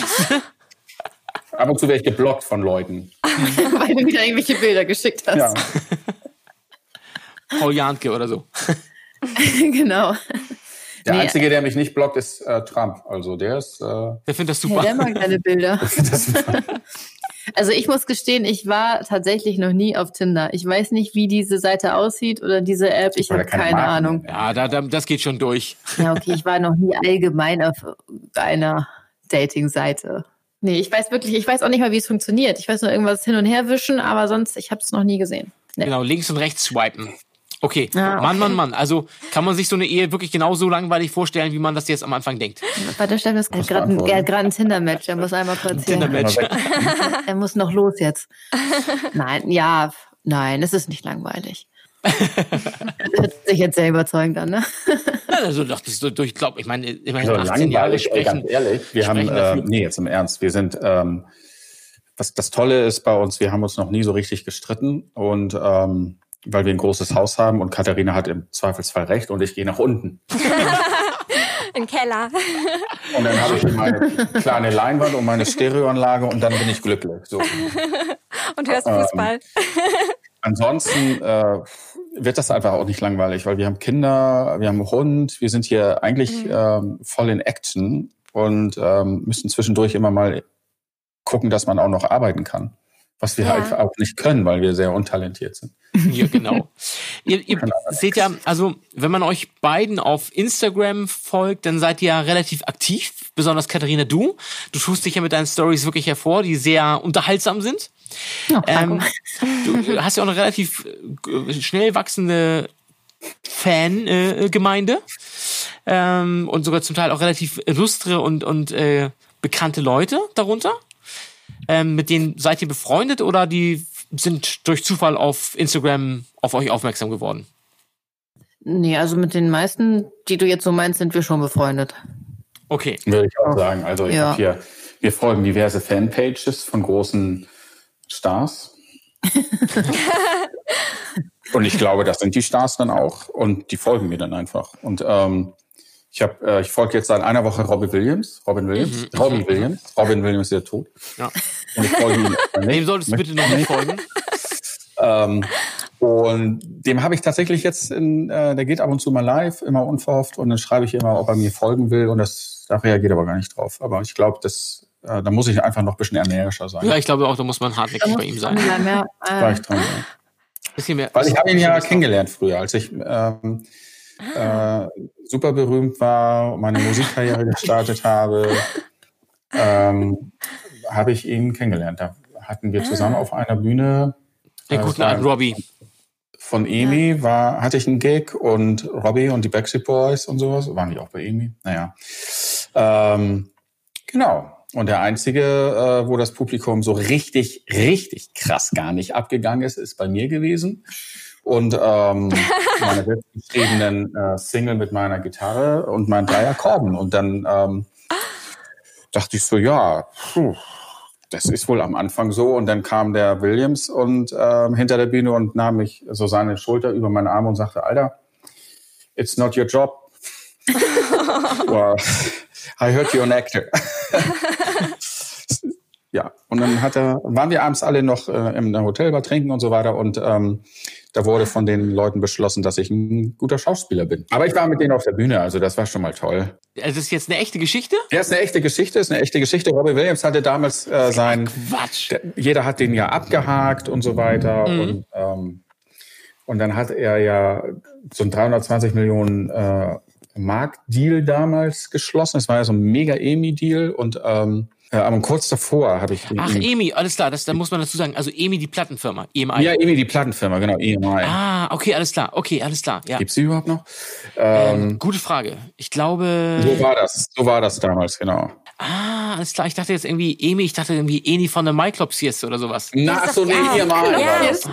S5: Ab und zu werde ich geblockt von Leuten.
S4: Weil du wieder irgendwelche Bilder geschickt hast.
S5: Ja.
S3: Paul Janke oder so.
S4: genau.
S5: Der
S4: Nee.
S5: Einzige, der mich nicht blockt, ist äh, Trump. Also der ist... Äh,
S3: Der findet das
S4: Ja,
S3: super.
S4: der mag deine [LAUGHS] Bilder. [LAUGHS] Also ich muss gestehen, ich war tatsächlich noch nie auf Tinder. Ich weiß nicht, wie diese Seite aussieht oder diese App. Ich habe
S5: keine
S4: keine Ahnung.
S3: Ja, da, da, das geht schon durch.
S4: Ja, okay, ich war noch nie allgemein auf einer Dating-Seite. Nee, ich weiß wirklich, ich weiß auch nicht mal, wie es funktioniert. Ich weiß nur irgendwas hin und her wischen, aber sonst, ich habe es noch nie gesehen. Nee.
S3: Genau, links und rechts swipen. Okay,
S4: Ah,
S3: Mann, Mann, Mann. Also kann man sich so eine Ehe wirklich genauso langweilig vorstellen, wie man das jetzt am Anfang denkt.
S4: Warte, Steffen, ist gerade ein, er ein Tinder-Match. Er muss einmal kurz hier.
S3: Tinder-Match. [LAUGHS]
S4: Er muss noch los jetzt. Nein, ja, nein, es ist nicht langweilig. Das hört sich jetzt sehr überzeugend an, ne? [LAUGHS]
S3: Ja, also doch, das ist so durch, glaub, ich meine, immerhin
S5: Also
S3: 18 Jahre
S5: langweilig, ey,
S3: sprechen.
S5: ganz ehrlich. Wir haben,
S3: sprechen
S5: äh,
S3: dafür.
S5: nee, jetzt im Ernst, wir sind, ähm, was das Tolle ist bei uns, wir haben uns noch nie so richtig gestritten und ähm, weil wir ein großes Haus haben und Katharina hat im Zweifelsfall recht und ich gehe nach unten. [LAUGHS]
S6: Im Keller.
S5: Und dann habe ich meine kleine Leinwand und meine Stereoanlage und dann bin ich glücklich. So.
S6: Und hörst Fußball. [LAUGHS]
S5: Ansonsten äh, wird das einfach auch nicht langweilig, weil wir haben Kinder, wir haben einen Hund, wir sind hier eigentlich ähm, voll in Action und ähm, müssen zwischendurch immer mal gucken, dass man auch noch arbeiten kann. Was wir
S6: Ja.
S5: halt auch nicht können, weil wir sehr untalentiert sind. [LAUGHS]
S3: Ja, genau. [LAUGHS] ihr ihr seht ja, also wenn man euch beiden auf Instagram folgt, dann seid ihr ja relativ aktiv, besonders Katharina, du. Du tust dich ja mit deinen Stories wirklich hervor, die sehr unterhaltsam sind.
S4: Ja,
S3: Ähm, [LAUGHS] du hast ja auch eine relativ äh, schnell wachsende Fan-Gemeinde äh, Gemeinde. ähm, und sogar zum Teil auch relativ illustre und, und äh, bekannte Leute darunter. Ähm, mit denen seid ihr befreundet oder die sind durch Zufall auf Instagram auf euch aufmerksam geworden?
S4: Nee, also mit den meisten, die du jetzt so meinst, sind wir schon befreundet.
S3: Okay.
S5: Würde ich auch sagen. Also ich
S4: Ja.
S5: habe hier, wir folgen diverse Fanpages von großen Stars. [LAUGHS] und ich glaube, das sind die Stars dann auch. Und die folgen mir dann einfach. Und ähm, ich habe, äh, ich folge jetzt seit einer Woche Robbie Williams. Robin Williams. Robin Williams. Robin Williams ist ja tot.
S3: Ja.
S5: Und ich folge ihm.
S3: Dem solltest du bitte noch nicht folgen.
S5: Ähm, und dem habe ich tatsächlich jetzt, in, äh, der geht ab und zu mal live, immer unverhofft, und dann schreibe ich immer, ob er mir folgen will, und das, da reagiert er aber gar nicht drauf. Aber ich glaube, das, äh, da muss ich einfach noch ein bisschen energischer sein.
S3: Ja, ich glaube auch, da muss man hartnäckig bei ihm sein.
S4: bleiben, ja.
S5: War
S4: Äh,
S5: ich dran, ja.
S3: Bisschen mehr.
S5: Weil ich habe ihn ja kennengelernt früher, als ich ähm, äh, super berühmt war, meine Musikkarriere [LAUGHS] gestartet habe, ähm, habe ich ihn kennengelernt. Da hatten wir zusammen auf einer Bühne
S3: Den
S5: äh,
S3: guten alten Robbie.
S5: von Emi war, hatte ich einen Gig und Robbie und die Backstreet Boys und sowas. Waren die auch bei Emi? Naja. Ähm, genau. Und der einzige, äh, wo das Publikum so richtig, richtig krass gar nicht abgegangen ist, ist bei mir gewesen. Und ähm, [LAUGHS] meine selbstgeschriebenen äh, Single mit meiner Gitarre und meinen drei Akkorden. Und dann ähm, dachte ich so, ja, puh, das ist wohl am Anfang so. Und dann kam der Williams und ähm, hinter der Bühne und nahm mich so seine Schulter über meine Arme und sagte, Alter, it's not your job. [LAUGHS] well, I heard you're an actor. [LAUGHS] ja, und dann hat er, waren wir abends alle noch äh, im Hotelbar trinken und so weiter. Und ähm, da wurde von den Leuten beschlossen, dass ich ein guter Schauspieler bin. Aber ich war mit denen auf der Bühne, also das war schon mal toll.
S3: Also das ist jetzt eine echte Geschichte?
S5: Ja, ist eine echte Geschichte, ist eine echte Geschichte. Robbie Williams hatte damals äh, sein,
S3: Quatsch.
S5: der, jeder hat den ja abgehakt und so weiter.
S3: Mhm.
S5: Und, ähm, und dann hat er ja so ein 320 Millionen äh, Mark Deal damals geschlossen. Es war ja so ein mega EMI-Deal und ähm, äh, aber kurz davor habe ich
S3: Ach, EMI, alles klar, das, da muss man dazu sagen. Also EMI, die Plattenfirma. EMI.
S5: ja EMI die Plattenfirma genau EMI
S3: Ah, okay, alles klar. Okay, alles klar. Ja.
S5: gibt's die überhaupt noch? Ähm,
S3: Ähm, gute Frage. Ich glaube.
S5: so war das, so war das damals genau.
S3: Ah, alles klar. Ich dachte jetzt irgendwie EMI, ich dachte irgendwie Eni von der Myclops hier oder sowas.
S5: Na, ach so, nee,
S6: ja.
S5: EMI.
S6: Ja.
S5: war das.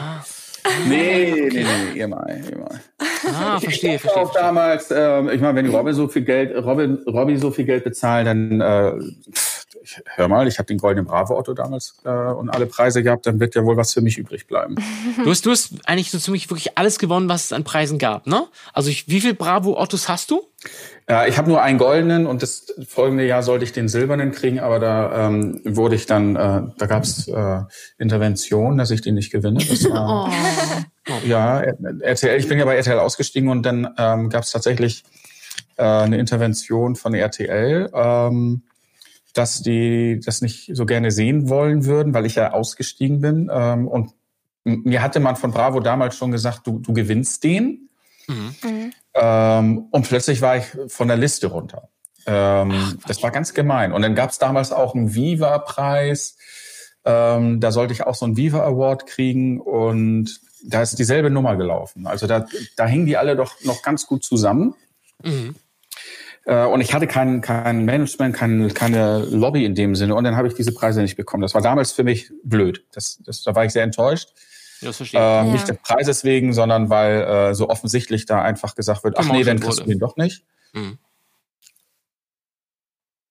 S5: Nee, nee, nee, EMI, EMI.
S3: Ah, verstehe,
S5: Ich
S3: verstehe.
S5: auch damals, ähm, ich meine, wenn die Robin so viel Geld, Robin, Robby so viel Geld bezahlen, dann äh, pff, hör mal, ich habe den goldenen Bravo Otto damals äh, und alle Preise gehabt, dann wird ja wohl was für mich übrig bleiben. [LAUGHS]
S3: Du hast, du hast eigentlich so ziemlich wirklich alles gewonnen, was es an Preisen gab, ne? Also ich, wie viel Bravo Ottos hast du?
S5: Ja, ich habe nur einen goldenen und das folgende Jahr sollte ich den silbernen kriegen, aber da ähm, wurde ich dann, äh, da gab's äh, Intervention, dass ich den nicht gewinne. Das [LAUGHS] war, Ja, RTL, ich bin ja bei RTL ausgestiegen und dann ähm, gab es tatsächlich äh, eine Intervention von RTL, ähm, dass die das nicht so gerne sehen wollen würden, weil ich ja ausgestiegen bin. Ähm, und mir hatte man von Bravo damals schon gesagt, du, du gewinnst den. Ähm, und plötzlich war ich von der Liste runter. Ähm, das war ganz gemein. Und dann gab es damals auch einen Viva-Preis. Ähm, da sollte ich auch so einen Viva Award kriegen und da ist dieselbe Nummer gelaufen. Also da, da hingen die alle doch noch ganz gut zusammen. Äh, und ich hatte kein, kein Management, kein, keine Lobby in dem Sinne. Und dann habe ich diese Preise nicht bekommen. Das war damals für mich blöd. Das, das, da war ich sehr enttäuscht.
S3: Ja, das verstehe
S5: Äh,
S3: ich.
S6: Ja.
S5: Nicht des Preises wegen, sondern weil äh, so offensichtlich da einfach gesagt wird, ach nee, dann kriegst du
S3: wurde.
S5: den doch nicht.
S3: Mhm.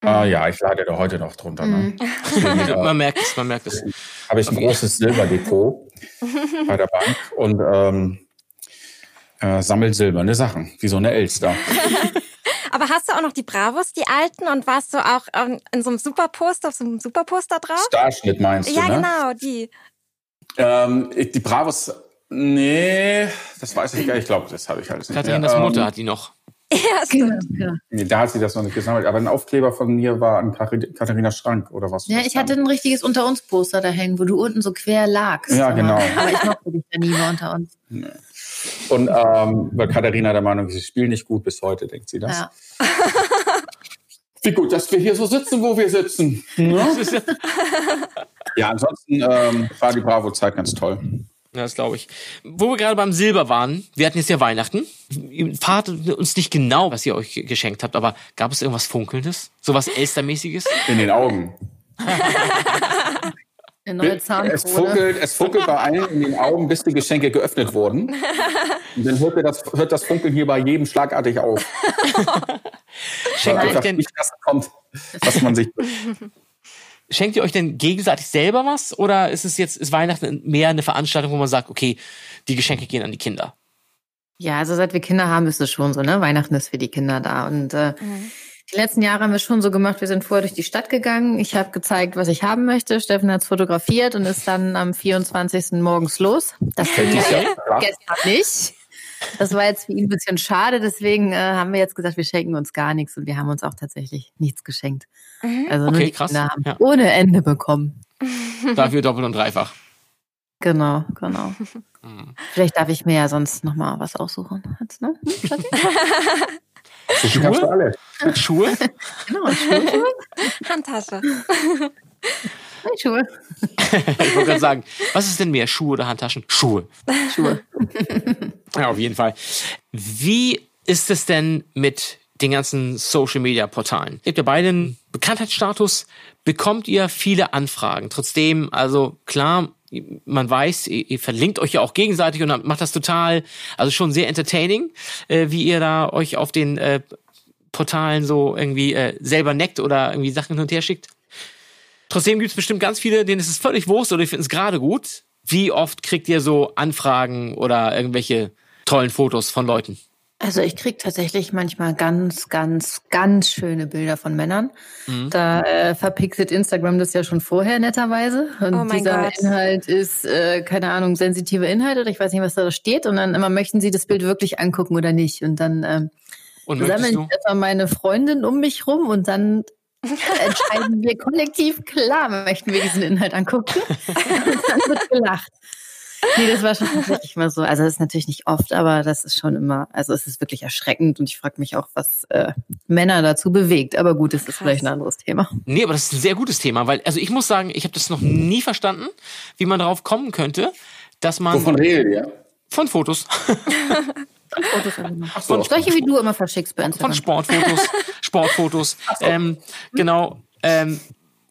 S5: Äh, ja, ich leide da heute noch drunter. Ne? [LAUGHS] Deswegen, äh,
S3: Man merkt es, man merkt es.
S5: habe ich ein großes Silberdepot [LAUGHS] bei der Bank und ähm, äh, sammelt silberne Sachen, wie so eine Elster. [LAUGHS]
S6: Aber hast du auch noch die Bravos, die alten? Und warst du auch ähm, in so einem Superposter, auf so einem Superposter drauf?
S5: Starschnitt meinst
S6: ja,
S5: du, ne?
S6: genau, die.
S5: Ähm, ich- die Bravos, nee, das weiß ich gar nicht. Ich glaube, das habe ich alles nicht
S3: Katharinas
S5: mehr.
S3: Mutter
S5: Ähm,
S3: hat die noch. [LAUGHS]
S6: Ja, stimmt.
S4: Ja.
S5: nee, da hat sie das noch nicht gesammelt. Aber ein Aufkleber von mir war an Katharinas Schrank oder was?
S4: Ja, ich hatte ein richtiges Unter uns Poster da hängen, wo du unten so quer lagst.
S5: Ja, genau.
S4: Aber ich mochte dich ja nie mehr unter uns.
S5: Und ähm, weil Katharina der Meinung ist, ich spiele nicht gut bis heute, denkt sie das.
S4: Ja. [LAUGHS]
S5: Wie gut, dass wir hier so sitzen, wo wir sitzen. Ne? Ja, [LAUGHS] ansonsten ähm, war die Bravo-Zeit ganz toll.
S3: Ja, das glaube ich. Wo wir gerade beim Silber waren, wir hatten jetzt ja Weihnachten. Ihr verratet uns nicht genau, was ihr euch geschenkt habt, aber gab es irgendwas Funkelndes? Sowas Elstermäßiges?
S5: In den Augen. [LAUGHS]
S4: Eine neue
S5: Es
S4: Zahnkrone.
S5: funkelt, es funkelt bei allen in den Augen, bis die Geschenke geöffnet wurden. [LAUGHS] Und dann hört, das, hört das Funkeln hier bei jedem schlagartig auf.
S3: Schenkt euch denn,
S5: nicht das kommt, was man sich. [LAUGHS]
S3: schenkt ihr euch denn gegenseitig selber was? Oder ist es jetzt, ist Weihnachten mehr eine Veranstaltung, wo man sagt, okay, die Geschenke gehen an die Kinder?
S4: Ja, also seit wir Kinder haben, ist es schon so, ne? Weihnachten ist für die Kinder da. Und äh, die letzten Jahre haben wir schon so gemacht, wir sind vorher durch die Stadt gegangen. Ich habe gezeigt, was ich haben möchte. Steffen hat's fotografiert und ist dann am 24. morgens los. Das ging
S5: Dieses
S4: ja gestern nicht. Das war jetzt für ihn ein bisschen schade, deswegen äh, haben wir jetzt gesagt, wir schenken uns gar nichts und wir haben uns auch tatsächlich nichts geschenkt. Also nur
S3: Okay,
S4: die
S3: krass.
S4: Kinder haben
S3: Ja.
S4: ohne Ende bekommen. [LAUGHS]
S3: Dafür doppelt und dreifach.
S4: Genau, genau. Vielleicht darf ich mir ja sonst noch mal was aussuchen. Jetzt, ne? [LAUGHS]
S5: So du alles.
S3: Schuhe? [LAUGHS]
S4: genau, Schuhe. [LAUGHS]
S6: Handtasche.
S4: Schuhe. [LAUGHS]
S3: Ich wollte gerade sagen, was ist denn mehr, Schuhe oder Handtaschen? Schuhe.
S4: Schuhe.
S3: Ja, auf jeden Fall. Wie ist es denn mit den ganzen Social Media Portalen? Ihr habt ja beide einen Bekanntheitsstatus, bekommt ihr viele Anfragen. Trotzdem, also klar, man weiß, ihr, verlinkt euch ja auch gegenseitig und macht das total, also schon sehr entertaining, äh, wie ihr da euch auf den äh, Portalen so irgendwie äh, selber neckt oder irgendwie Sachen hin und her schickt. Trotzdem gibt es bestimmt ganz viele, denen ist es völlig Wurst oder die finden es gerade gut. Wie oft kriegt ihr so Anfragen oder irgendwelche tollen Fotos von Leuten?
S4: Also ich krieg tatsächlich manchmal ganz, ganz, ganz schöne Bilder von Männern. Da äh, verpixelt Instagram das ja schon vorher netterweise. Und
S6: Oh mein
S4: dieser
S6: Gott.
S4: Inhalt ist, äh, keine Ahnung, sensitive Inhalt oder ich weiß nicht, was da steht. Und dann immer möchten sie das Bild wirklich angucken oder nicht. Und dann ähm,
S3: Und möchtest
S4: sammeln
S3: du?
S4: ich etwa meine Freundin um mich rum und dann entscheiden [LAUGHS] wir kollektiv, klar, möchten wir diesen Inhalt angucken. [LAUGHS] Und dann wird gelacht. Nee, das war schon tatsächlich mal so. Also das ist natürlich nicht oft, aber das ist schon immer, also es ist wirklich erschreckend und ich frage mich auch, was äh, Männer dazu bewegt. Aber gut, das ist
S6: Krass.
S4: vielleicht ein anderes Thema.
S3: Nee, aber das ist ein sehr gutes Thema, weil, also ich muss sagen, ich habe das noch nie verstanden, wie man darauf kommen könnte, dass man
S5: Wovon redet ihr?
S3: von Fotos,
S4: Fotos angenommen.
S5: so.
S4: Solche wie du immer verschickst bei
S3: von
S4: Instagram.
S3: Sportfotos, Sportfotos, ähm, genau, ähm,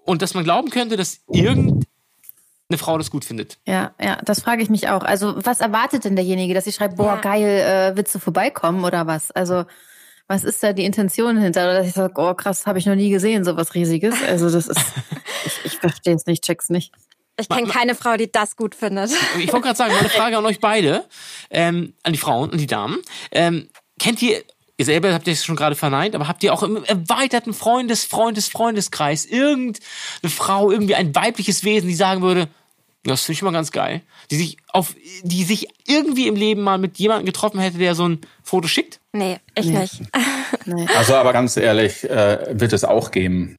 S3: und dass man glauben könnte, dass irgendeine Frau das gut findet.
S4: Ja, ja, das frage ich mich auch. Also was erwartet denn derjenige, dass sie schreibt, boah,
S6: Ja.
S4: geil, äh, willst du vorbeikommen oder was? Also was ist da die Intention hinter? Oder dass ich sage, oh krass, habe ich noch nie gesehen, so was Riesiges. Also das ist, [LAUGHS] ich, ich verstehe es nicht, check's nicht.
S6: Ich kenne keine Frau, die das gut findet.
S3: Ich wollte gerade sagen, meine Frage an euch beide, ähm, an die Frauen und die Damen. Ähm, kennt ihr, ihr selber habt ihr es schon gerade verneint, aber habt ihr auch im erweiterten Freundes, Freundes, Freundeskreis irgendeine Frau, irgendwie ein weibliches Wesen, die sagen würde, das finde ich mal ganz geil, die sich auf, die sich irgendwie im Leben mal mit jemandem getroffen hätte, der so ein Foto schickt?
S6: Nee, ich
S4: Nee.
S6: nicht. [LAUGHS]
S4: Nee.
S5: Also aber ganz ehrlich, äh, wird es auch geben.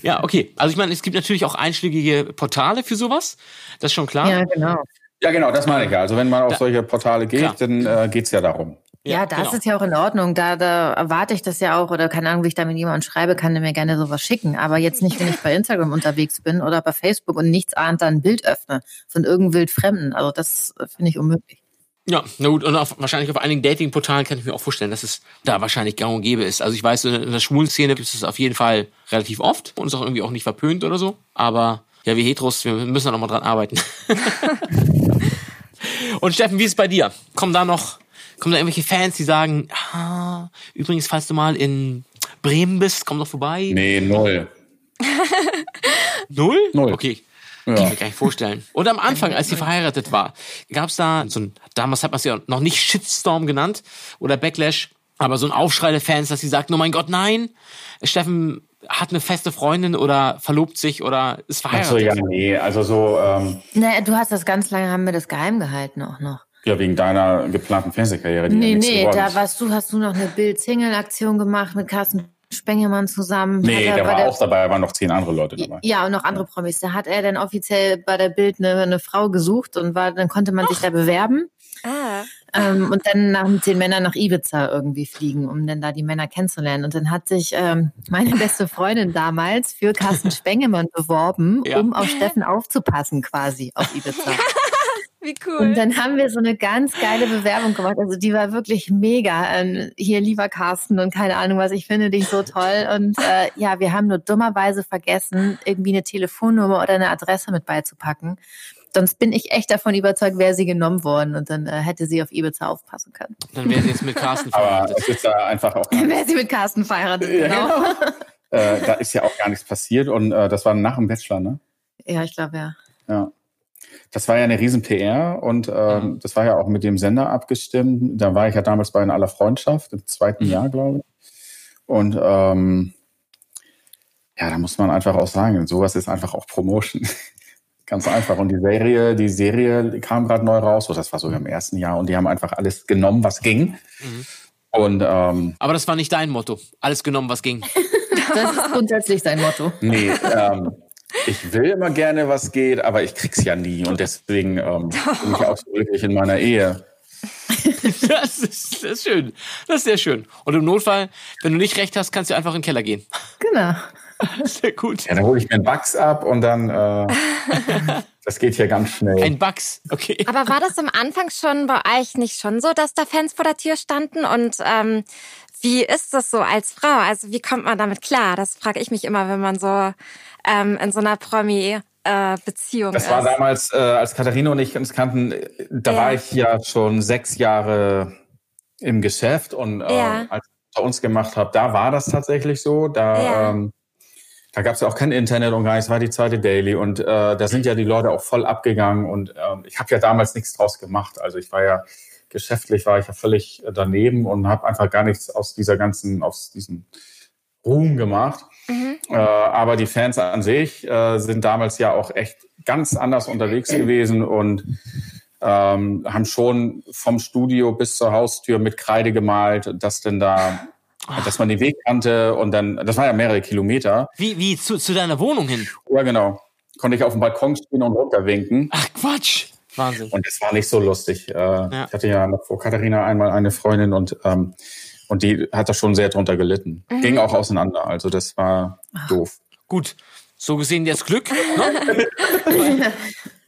S3: Ja, okay. Also ich meine, es gibt natürlich auch einschlägige Portale für sowas. Das ist schon klar.
S4: Ja, genau.
S5: Ja, genau, das meine ich ja. Also wenn man auf solche Portale geht,
S3: Klar.
S5: dann äh, geht's ja darum.
S4: Ja, das
S3: genau.
S4: ist ja auch in Ordnung. Da, da erwarte ich das ja auch. Oder keine Ahnung, wie ich da mit jemandem schreibe, kann der mir gerne sowas schicken. Aber jetzt nicht, wenn ich bei Instagram unterwegs bin oder bei Facebook und nichts ahnt, dann ein Bild öffne von irgendeinem Wildfremden. Also das äh, finde ich unmöglich.
S3: Ja, na gut, und auf, wahrscheinlich auf einigen Dating-Portalen kann ich mir auch vorstellen, dass es da wahrscheinlich gang und gäbe ist. Also ich weiß, in der schwulen Szene gibt es das auf jeden Fall relativ oft und ist auch irgendwie auch nicht verpönt oder so. Aber ja, wir Heteros, wir müssen da noch mal dran arbeiten. [LAUGHS] und Steffen, wie ist es bei dir? Kommen da noch, kommen da irgendwelche Fans, die sagen, ah, übrigens, falls du mal in Bremen bist, komm doch vorbei.
S5: Nee, null. [LAUGHS]
S3: Null?
S5: Null.
S3: Okay.
S5: Ja.
S3: Kann ich mir gar nicht vorstellen. Und am Anfang, als sie verheiratet war, gab es da so ein, damals hat man es ja noch nicht Shitstorm genannt oder Backlash. Aber so ein Aufschrei der Fans, dass sie sagten, oh mein Gott, nein, Steffen hat eine feste Freundin oder verlobt sich oder ist
S5: Ach
S3: verheiratet.
S5: so, ja, nee, also so, ähm,
S4: Naja, du hast das ganz lange, haben wir das geheim gehalten auch noch.
S5: Ja, wegen deiner geplanten Fernsehkarriere. Die
S4: Nee, nee,
S5: geworden
S4: da warst du, hast du noch eine Bild-Single-Aktion gemacht mit Carsten Spengemann zusammen.
S5: Nee,
S4: Hat er
S5: der war auch dabei, da waren noch zehn andere Leute dabei.
S4: Ja, und noch andere Promis. Da hat er dann offiziell bei der Bild eine, eine Frau gesucht und war, dann konnte man sich da bewerben.
S6: Ah.
S4: Ähm, und dann nach den Männern nach Ibiza irgendwie fliegen, um dann da die Männer kennenzulernen. Und dann hat sich ähm, meine beste Freundin damals für Carsten Spengemann beworben,
S3: Ja.
S4: um auf Steffen aufzupassen quasi auf Ibiza. [LAUGHS]
S6: Wie cool.
S4: Und dann haben wir so eine ganz geile Bewerbung gemacht. Also die war wirklich mega. Ähm, hier, lieber Carsten und keine Ahnung was, ich finde dich so toll. Und äh, ja, wir haben nur dummerweise vergessen, irgendwie eine Telefonnummer oder eine Adresse mit beizupacken. Sonst bin ich echt davon überzeugt, wäre sie genommen worden und dann äh, hätte sie auf Ibiza aufpassen können.
S3: Dann wäre sie jetzt mit Carsten [LAUGHS]
S5: Aber
S3: verheiratet.
S5: es ist da einfach auch, [LAUGHS]
S4: Wäre sie mit Carsten verheiratet, genau. [LAUGHS]
S5: äh, da ist ja auch gar nichts passiert und äh, das war nach dem Bachelor, ne?
S4: Ja, ich glaube ja.
S5: Ja. Das war ja eine riesen PR und ähm, das war ja auch mit dem Sender abgestimmt. Da war ich ja damals bei In aller Freundschaft im zweiten Jahr, glaube ich. Und ähm, ja, da muss man einfach auch sagen, sowas ist einfach auch Promotion. [LAUGHS] Ganz einfach. Und die Serie, die Serie kam gerade neu raus, so das war sogar im ersten Jahr, und die haben einfach alles genommen, was ging. Und ähm,
S3: Aber das war nicht dein Motto. Alles genommen, was ging. [LAUGHS]
S4: Das ist grundsätzlich sein Motto.
S5: Nee, ähm, ich will immer gerne, was geht, aber ich krieg's ja nie. Und deswegen ähm, bin ich [LAUGHS] auch so glücklich in meiner Ehe.
S3: Das ist, das ist schön. Das ist sehr schön. Und im Notfall, wenn du nicht recht hast, kannst du einfach in den Keller gehen.
S4: Genau. [LAUGHS]
S3: Sehr gut.
S5: Ja, dann hole ich mir einen Bugs ab und dann, äh, [LAUGHS] das geht hier ganz schnell.
S3: Ein Bugs. Okay.
S6: Aber war das am Anfang schon bei euch nicht schon so, dass da Fans vor der Tür standen? Und ähm, wie ist das so als Frau? Also wie kommt man damit klar? Das frage ich mich immer, wenn man so ähm, in so einer Promi-Beziehung
S5: Das
S6: ist.
S5: war damals, äh, als Katharina und ich uns kannten, äh, da
S6: Ja.
S5: war ich ja schon sechs Jahre im Geschäft und äh,
S6: Ja.
S5: als ich bei uns gemacht habe, da war das tatsächlich so. Da,
S6: Ja.
S5: ähm, da gab es ja auch kein Internet und gar nichts, war die zweite Daily und äh, da sind ja die Leute auch voll abgegangen und ähm, ich habe ja damals nichts draus gemacht. Also ich war ja geschäftlich war ich ja völlig äh, daneben und habe einfach gar nichts aus dieser ganzen, aus diesem Ruhm gemacht. Äh, aber die Fans an sich äh, sind damals ja auch echt ganz anders unterwegs gewesen und ähm, haben schon vom Studio bis zur Haustür mit Kreide gemalt, dass denn da, dass man den Weg kannte und dann, das war ja mehrere Kilometer.
S3: Wie, wie zu, zu deiner Wohnung hin?
S5: Ja, genau. Konnte ich auf dem Balkon stehen und runterwinken.
S3: Ach, Quatsch. Wahnsinn.
S5: Und es war nicht so lustig. Äh, Ich hatte ja noch vor Katharina einmal eine Freundin und, ähm, und die hat da schon sehr drunter gelitten. Ging auch auseinander. Also das war doof.
S3: Gut. So gesehen jetzt Glück. Ne? [LAUGHS]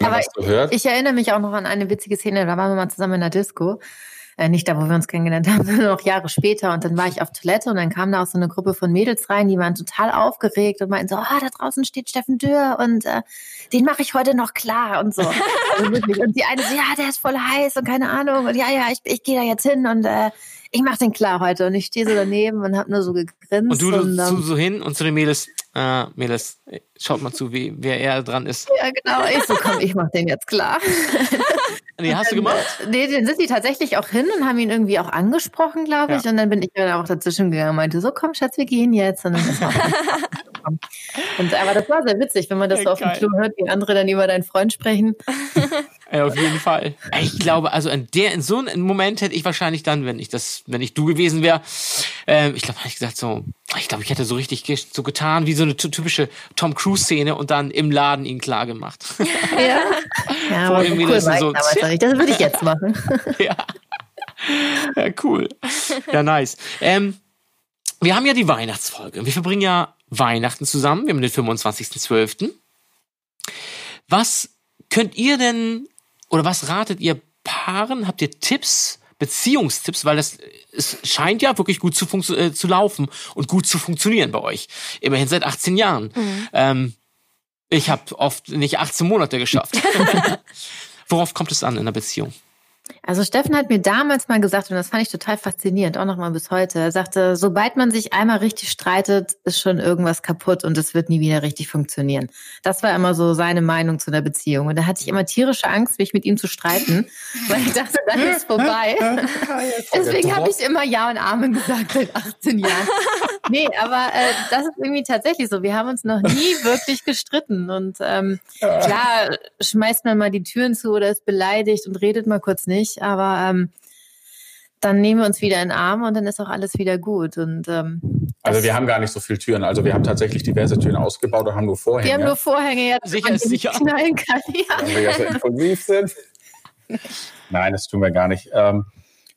S4: Aber
S5: gehört?
S4: Ich erinnere mich auch noch an eine witzige Szene, da waren wir mal zusammen in der Disco. Äh, nicht da, wo wir uns kennengelernt haben, [LAUGHS] sondern noch Jahre später. Und dann war ich auf Toilette und dann kam da auch so eine Gruppe von Mädels rein, die waren total aufgeregt und meinten so, ah, da draußen steht Steffen Dürr und äh, den mache ich heute noch klar und so. [LAUGHS] Also wirklich. Und die eine so, ja, der ist voll heiß und keine Ahnung. Und ja, ja, ich, ich gehe da jetzt hin und äh, ich mache den klar heute. Und ich stehe so daneben und habe nur so gegrinst.
S3: Und du
S4: und,
S3: zu,
S4: ähm,
S3: so hin und zu den Mädels. Äh, Mädels, schaut mal zu, wie, wer eher dran ist.
S4: ja, genau. Ich so, komm, ich mach den jetzt klar. [LAUGHS]
S3: Nee, hast du gemacht?
S4: Nee, dann sind die tatsächlich auch hin und haben ihn irgendwie auch angesprochen, glaube ich.
S3: Ja.
S4: Und dann bin ich dann auch dazwischen gegangen und meinte, so komm, Schatz, wir gehen jetzt. Und, dann ist [LAUGHS] gekommen. und aber das war sehr witzig, wenn man das so auf dem
S3: Geil.
S4: Klo hört, wie andere dann über deinen Freund sprechen. [LAUGHS]
S3: Ja, auf jeden Fall. Ich glaube, also in der, in so einem Moment hätte ich wahrscheinlich dann, wenn ich das, wenn ich du gewesen wäre, äh, ich glaube, hätte ich gesagt so, ich glaube, ich hätte so richtig so getan wie so eine ty- typische Tom Cruise Szene und dann im Laden ihn klar gemacht. [LAUGHS]
S4: Ja, ja
S3: Vor
S4: aber so cool war ich
S3: so,
S4: damals. Das würde ich jetzt machen. [LAUGHS]
S3: ja. ja, cool. Ja, nice. Ähm, wir haben ja die Weihnachtsfolge. Wir verbringen ja Weihnachten zusammen. Wir haben den 25.12. Was könnt ihr denn oder was ratet ihr Paaren? Habt ihr Tipps, Beziehungstipps? Weil das es scheint ja wirklich gut zu, äh, zu laufen und gut zu funktionieren bei euch. Immerhin seit 18 Jahren. Ähm, ich habe oft nicht 18 Monate geschafft. [LAUGHS] Worauf kommt es an in einer Beziehung?
S4: Also Steffen hat mir damals mal gesagt, und das fand ich total faszinierend, auch nochmal bis heute, er sagte, sobald man sich einmal richtig streitet, ist schon irgendwas kaputt und es wird nie wieder richtig funktionieren. Das war immer so seine Meinung zu einer Beziehung. Und da hatte ich immer tierische Angst, mich mit ihm zu streiten, [LAUGHS] weil ich dachte, dann ist vorbei. [LAUGHS] Deswegen habe ich immer Ja und Amen gesagt seit 18 Jahren. [LAUGHS] Nee, aber äh, das ist irgendwie tatsächlich so. Wir haben uns noch nie wirklich gestritten. Und ähm, klar, schmeißt man mal die Türen zu oder ist beleidigt und redet mal kurz nicht nicht, aber ähm, dann nehmen wir uns wieder in den Arm und dann ist auch alles wieder gut. Und, ähm,
S5: also wir haben gar nicht so viele Türen. Also wir haben tatsächlich diverse Türen ausgebaut und haben nur Vorhänge.
S4: Wir haben nur Vorhänge, ja.
S3: Sicher ist sicher.
S4: Knallen kann, ja.
S5: Weil wir ja so impulsiv sind. Nein, das tun wir gar nicht. Ähm,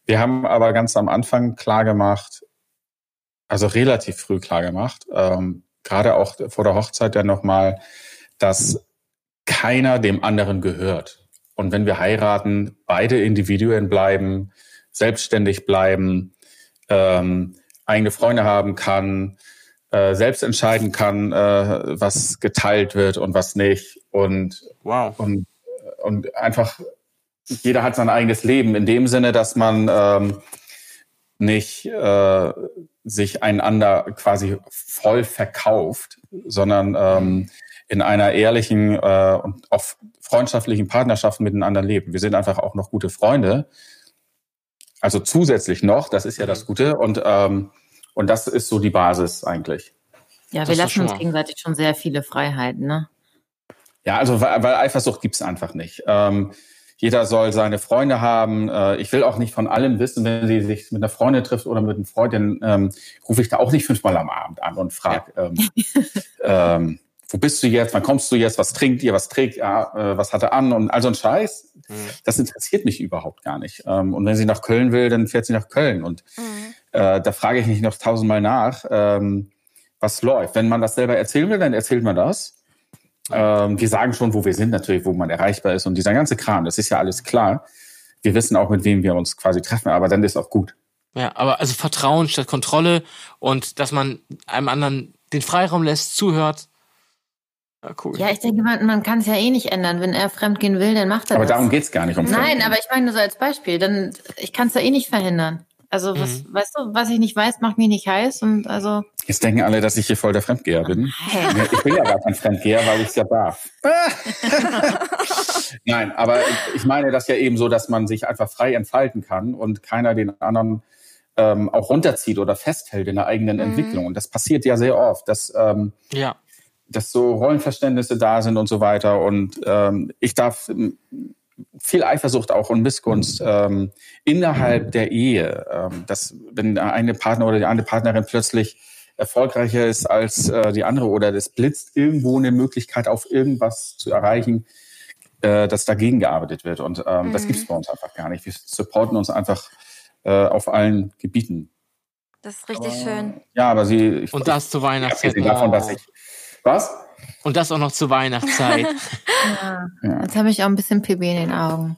S5: wir haben aber ganz am Anfang klar gemacht, also relativ früh klar gemacht, ähm, gerade auch vor der Hochzeit dann nochmal, dass keiner dem anderen gehört. Und wenn wir heiraten, beide Individuen bleiben, selbstständig bleiben, ähm, eigene Freunde haben kann, äh, selbst entscheiden kann, äh, was geteilt wird und was nicht. Und,
S3: wow.
S5: und, und einfach, jeder hat sein eigenes Leben in dem Sinne, dass man ähm, nicht äh, sich einander quasi voll verkauft, sondern ähm, in einer ehrlichen äh, und auch freundschaftlichen Partnerschaft miteinander lebt. Wir sind einfach auch noch gute Freunde. Also zusätzlich noch, das ist ja das mhm. Gute. Und, ähm, und das ist so die Basis eigentlich.
S4: Ja, wir das lassen uns gegenseitig schon sehr viele Freiheiten, ne?
S5: Ja, also weil, weil Eifersucht gibt's einfach nicht. Ähm, jeder soll seine Freunde haben. Äh, ich will auch nicht von allem wissen, wenn sie sich mit einer Freundin trifft oder mit einem Freund, dann ähm, rufe ich da auch nicht fünfmal am Abend an und frage, ähm, ähm, wo bist du jetzt, wann kommst du jetzt, was trinkt ihr, was trägt er, äh, was hat er an und all so ein Scheiß. Mhm. Das interessiert mich überhaupt gar nicht. Ähm, und wenn sie nach Köln will, dann fährt sie nach Köln. Und mhm. äh, da frage ich mich noch tausendmal nach, ähm, was läuft. Wenn man das selber erzählen will, dann erzählt man das. Ähm, wir sagen schon, wo wir sind, natürlich, wo man erreichbar ist und dieser ganze Kram, das ist ja alles klar. Wir wissen auch, mit wem wir uns quasi treffen, aber dann ist auch gut.
S3: Ja, aber also Vertrauen statt Kontrolle und dass man einem anderen den Freiraum lässt, zuhört,
S4: ja, cool. Ja, ich denke, man, man kann es ja eh nicht ändern. Wenn er fremdgehen will, dann macht er
S5: aber
S4: das.
S5: Aber darum geht's gar nicht um
S4: Nein, aber ich meine nur so als Beispiel. Dann, ich kann es ja eh nicht verhindern. Also, was, mhm. weißt du, was ich nicht weiß, macht mich nicht heiß und also.
S5: Jetzt denken alle, dass ich hier voll der Fremdgeher bin. Hey. Ich bin ja gar kein Fremdgeher, weil ich es ja darf. [LAUGHS] Nein, aber ich meine das ja eben so, dass man sich einfach frei entfalten kann und keiner den anderen ähm, auch runterzieht oder festhält in der eigenen mhm. Entwicklung. Und das passiert ja sehr oft, dass ähm, ja dass so Rollenverständnisse da sind und so weiter. Und ähm, ich darf viel Eifersucht auch und Missgunst ähm, innerhalb der Ehe. Ähm, dass wenn eine Partner oder die andere Partnerin plötzlich erfolgreicher ist als äh, die andere oder es blitzt irgendwo eine Möglichkeit auf irgendwas zu erreichen, äh, dass dagegen gearbeitet wird. Und ähm, mhm. das gibt es bei uns einfach gar nicht. Wir supporten uns einfach äh, auf allen Gebieten.
S6: Das ist richtig aber, schön.
S5: Ja, aber sie. Ich,
S3: und das zu Weihnachtszeit.
S5: davon, dass ich was?
S3: Und das auch noch zur Weihnachtszeit. [LAUGHS]
S4: ja. Jetzt habe ich auch ein bisschen Pipi in den Augen.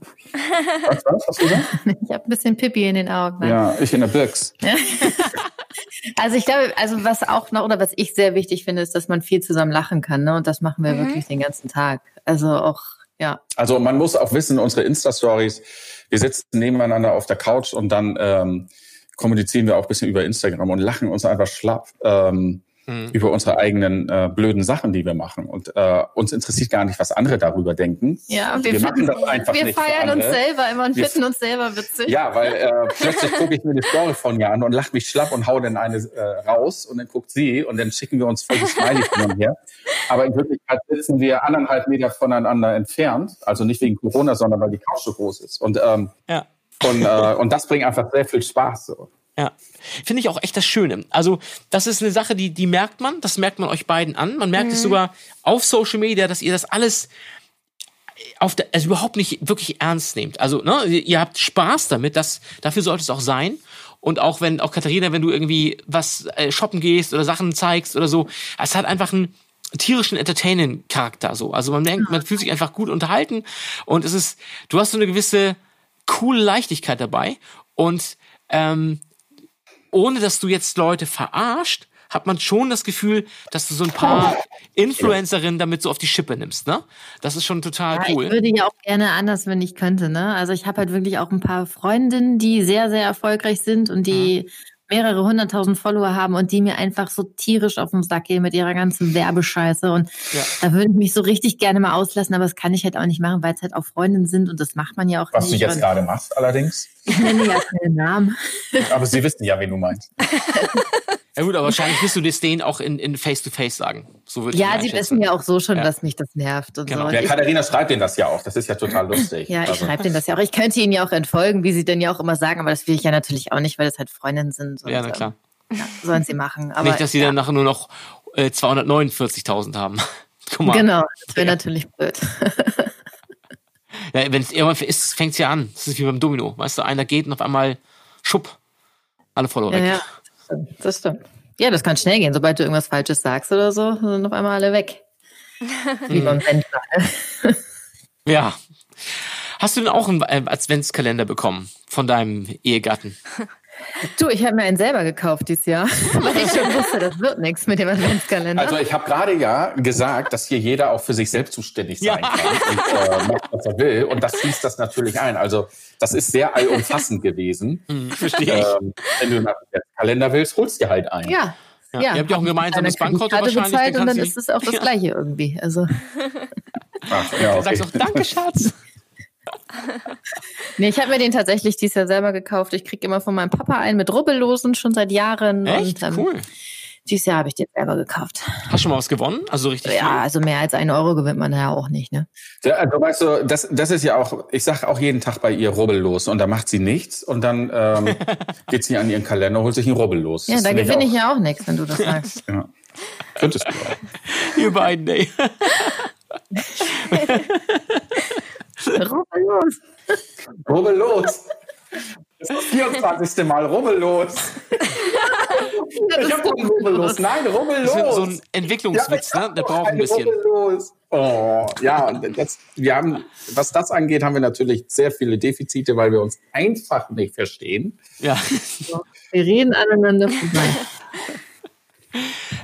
S5: Was, was hast du gesagt? [LAUGHS]
S4: Ich habe ein bisschen Pipi in den Augen.
S5: Ne? Ja, ich in der Birks. [LAUGHS]
S4: also ich glaube, also was auch noch oder was ich sehr wichtig finde, ist, dass man viel zusammen lachen kann. Ne? Und das machen wir mhm. wirklich den ganzen Tag. Also auch, ja.
S5: Also man muss auch wissen, unsere Insta-Stories, wir sitzen nebeneinander auf der Couch und dann ähm, kommunizieren wir auch ein bisschen über Instagram und lachen uns einfach schlapp. Ähm, mhm. über unsere eigenen äh, blöden Sachen, die wir machen. Und äh, uns interessiert gar nicht, was andere darüber denken.
S4: Ja, wir, wir machen das einfach wir nicht. Wir feiern uns selber immer und wir finden uns selber witzig.
S5: Ja, weil äh, plötzlich gucke ich mir die Story von ihr an und lache mich schlapp und hau dann eine äh, raus und dann guckt sie und dann schicken wir uns voll die Smiley von her. Aber in Wirklichkeit sitzen wir anderthalb Meter voneinander entfernt. Also nicht wegen Corona, sondern weil die Couch so groß ist. Und ähm, ja. Und, äh, und das bringt einfach sehr viel Spaß. So.
S3: Ja, finde ich auch echt das Schöne. Also, das ist eine Sache, die, die merkt man, das merkt man euch beiden an. Man merkt mhm. es sogar auf Social Media, dass ihr das alles auf der, also überhaupt nicht wirklich ernst nehmt. Also, ne, ihr habt Spaß damit, das, dafür sollte es auch sein. Und auch wenn, auch Katharina, wenn du irgendwie was äh, shoppen gehst oder Sachen zeigst oder so, es hat einfach einen tierischen Entertainment-Charakter so. Also man denkt, man fühlt sich einfach gut unterhalten und es ist, du hast so eine gewisse coole Leichtigkeit dabei und ähm, ohne dass du jetzt Leute verarscht, hat man schon das Gefühl, dass du so ein paar Influencerinnen damit so auf die Schippe nimmst, ne? Das ist schon total
S4: Ja,
S3: cool.
S4: Ich würde ja auch gerne anders, wenn ich könnte. Ne? Also ich habe halt wirklich auch ein paar Freundinnen, die sehr, sehr erfolgreich sind und die mehrere hunderttausend Follower haben und die mir einfach so tierisch auf den Sack gehen mit ihrer ganzen Werbescheiße. Und
S3: Ja.
S4: da würde ich mich so richtig gerne mal auslassen, aber das kann ich halt auch nicht machen, weil es halt auch Freundinnen sind und das macht man ja auch
S5: Was du
S4: nicht.
S5: jetzt
S4: Und
S5: gerade machst, allerdings.
S4: Ich nenne ja keine Namen.
S5: Aber Sie wissen ja, wen du meinst.
S3: Ja gut, aber wahrscheinlich wirst du das denen auch in, in Face-to-Face sagen. So würde ich
S4: Ja, sie wissen ja auch so schon,
S3: Ja.
S4: dass mich das nervt und
S3: Genau.
S4: so. Und
S5: Ja, Katharina schreibt denen das ja auch. Das ist ja total lustig.
S4: ja, ich
S5: Also,
S4: schreibe denen das ja auch. Ich könnte ihnen ja auch entfolgen, wie sie denn ja auch immer sagen, aber das will ich ja natürlich auch nicht, weil das halt Freundinnen sind. Und,
S3: Ja, na klar.
S4: Ja, sollen sie machen. Aber,
S3: Nicht, dass sie
S4: ja,
S3: dann nachher nur noch äh, 249.000 haben. [LAUGHS] Guck mal.
S4: Genau, das wäre natürlich blöd. [LAUGHS]
S3: Ja, Wenn es irgendwann ist, fängt es ja an. Das ist wie beim Domino. Weißt du, einer geht und auf einmal schupp. Alle Follower
S4: Ja,
S3: weg.
S4: ja, das stimmt, das stimmt. Ja, das kann schnell gehen. Sobald du irgendwas Falsches sagst oder so, sind auf einmal alle weg. [LAUGHS] Wie beim Wendler. [LAUGHS]
S3: Ja. Hast du denn auch einen äh, Adventskalender bekommen von deinem Ehegatten? [LAUGHS]
S4: Du, ich habe mir einen selber gekauft dieses Jahr, weil ich schon wusste, das wird nichts mit dem Adventskalender.
S5: also ich habe gerade ja gesagt, dass hier jeder auch für sich selbst zuständig sein
S3: Ja.
S5: kann und äh, macht, was er will. Und das schließt das natürlich ein. Also das ist sehr allumfassend gewesen.
S3: Hm, verstehe ich.
S5: Ähm, wenn du einen Kalender willst, holst dir halt einen.
S4: ja.
S3: Ja, ihr habt ja auch ein gemeinsames Bankkonto wahrscheinlich,
S4: bezahlt
S3: dann
S4: und dann ist es auch das
S3: Ja.
S4: Gleiche irgendwie. Also,
S5: Ach, ja,
S3: Du
S5: okay.
S3: sagst auch, danke, Schatz.
S4: Nee, ich habe mir den tatsächlich dieses Jahr selber gekauft. Ich kriege immer von meinem Papa einen mit Rubbellosen schon seit Jahren.
S3: Echt?
S4: Und, ähm,
S3: Cool.
S4: Dieses Jahr habe ich den selber gekauft.
S3: Hast du schon mal was gewonnen? Also richtig
S4: Ja, also mehr als einen Euro gewinnt man ja auch nicht, ne?
S5: Ja, also weißt du, das, das ist ja auch, ich sag auch jeden Tag bei ihr rubbellos und da macht sie nichts und dann ähm, [LAUGHS] geht sie an ihren Kalender, holt sich einen rubbellos.
S4: Ja,
S5: Das
S4: da gewinne ich
S5: auch-
S4: ja auch nichts, wenn du das sagst.
S5: Ja. Könntest du auch.
S3: viel. [LAUGHS] Ihr beiden, ey. [LAUGHS]
S4: Rubbellos.
S5: Rubbellos. Das ist das 24. Mal rubbellos. Ich hab doch einen rubbellos. Nein,
S3: Das
S5: rubbellos.
S3: ist so ein Entwicklungswitz,
S5: Ja,
S3: ne? Der braucht ein bisschen.
S5: Rubbellos. Oh, ja, das, wir haben, was das angeht, haben wir natürlich sehr viele Defizite, weil wir uns einfach nicht verstehen.
S3: Ja.
S4: Wir reden aneinander vorbei.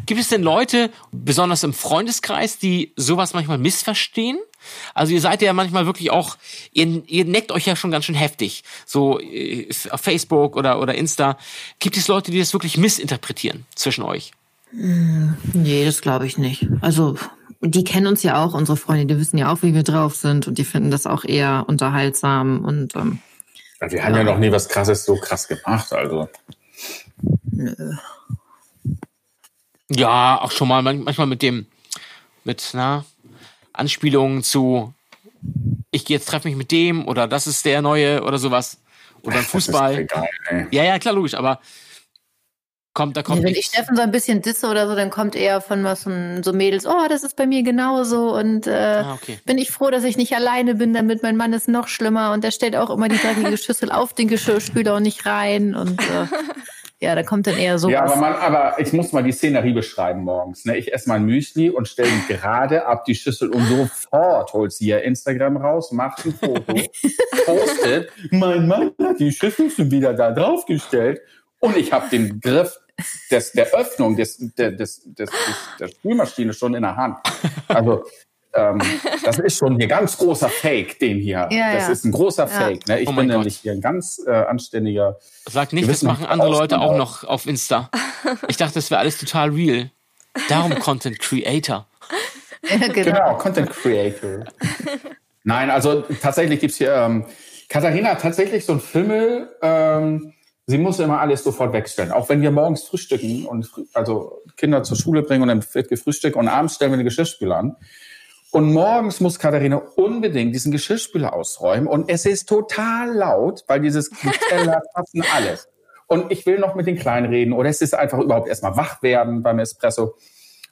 S3: Gibt es denn Leute, besonders im Freundeskreis, die sowas manchmal missverstehen? Also ihr seid ja manchmal wirklich auch, ihr, ihr neckt euch ja schon ganz schön heftig. So äh, auf Facebook oder, oder Insta. Gibt es Leute, die das wirklich missinterpretieren zwischen euch?
S4: Nee, das glaube ich nicht. Also, die kennen uns ja auch, unsere Freunde, die wissen ja auch, wie wir drauf sind und die finden das auch eher unterhaltsam und ähm,
S5: Wir haben ja noch nie was krasses so krass gemacht, also.
S3: Ja, auch schon mal man- manchmal mit dem, mit, na, Anspielungen zu, ich gehe jetzt treffe mich mit dem oder das ist der neue oder sowas. Oder [LAUGHS] beim
S5: Das
S3: Fußball.
S5: egal.
S3: Ja, ja, klar, logisch, aber kommt, da kommt
S4: wenn ich
S3: nichts.
S4: Steffen so ein bisschen disse oder so, dann kommt eher von was von so Mädels, oh, das ist bei mir genauso und äh,
S3: Ah, okay.
S4: bin ich froh, dass ich nicht alleine bin, damit mein Mann ist noch schlimmer und der stellt auch immer die dreckige [LAUGHS] Schüssel auf den Geschirrspüler und nicht rein und äh, [LAUGHS] ja, da kommt dann eher sowas.
S5: Ja, aber, man, aber ich muss mal die Szenerie beschreiben morgens. Ne? Ich esse mein Müsli und stelle gerade ab die Schüssel und sofort holt sie ihr Instagram raus, macht ein Foto, [LAUGHS] postet, mein Mann hat die Schüssel schon wieder da draufgestellt und ich habe den Griff des, der Öffnung des, der, des, des, des, der Spülmaschine schon in der Hand. Also ähm, das ist schon hier ganz großer Fake, den hier.
S4: Ja,
S5: das
S4: ja.
S5: ist ein großer
S4: Ja.
S5: Fake. Ne? Ich
S3: Oh
S5: bin
S3: Gott.
S5: nämlich hier ein ganz äh, anständiger
S3: Sag nicht, das machen andere Leute auch noch auf Insta. Ich dachte, das wäre alles total real. Darum Content Creator.
S4: ja, genau.
S5: Genau, Content Creator. Nein, also tatsächlich gibt's hier, ähm, Katharina hat tatsächlich so ein Fimmel, ähm, sie muss immer alles sofort wegstellen. Auch wenn wir morgens frühstücken und also Kinder zur Schule bringen und dann wird gefrühstückt und abends stellen wir den Geschirrspüler an. Und morgens muss Katharina unbedingt diesen Geschirrspüler ausräumen und es ist total laut, weil dieses [LAUGHS] Teller, Tassen, alles. Und ich will noch mit den Kleinen reden oder es ist einfach überhaupt erstmal wach werden beim Espresso.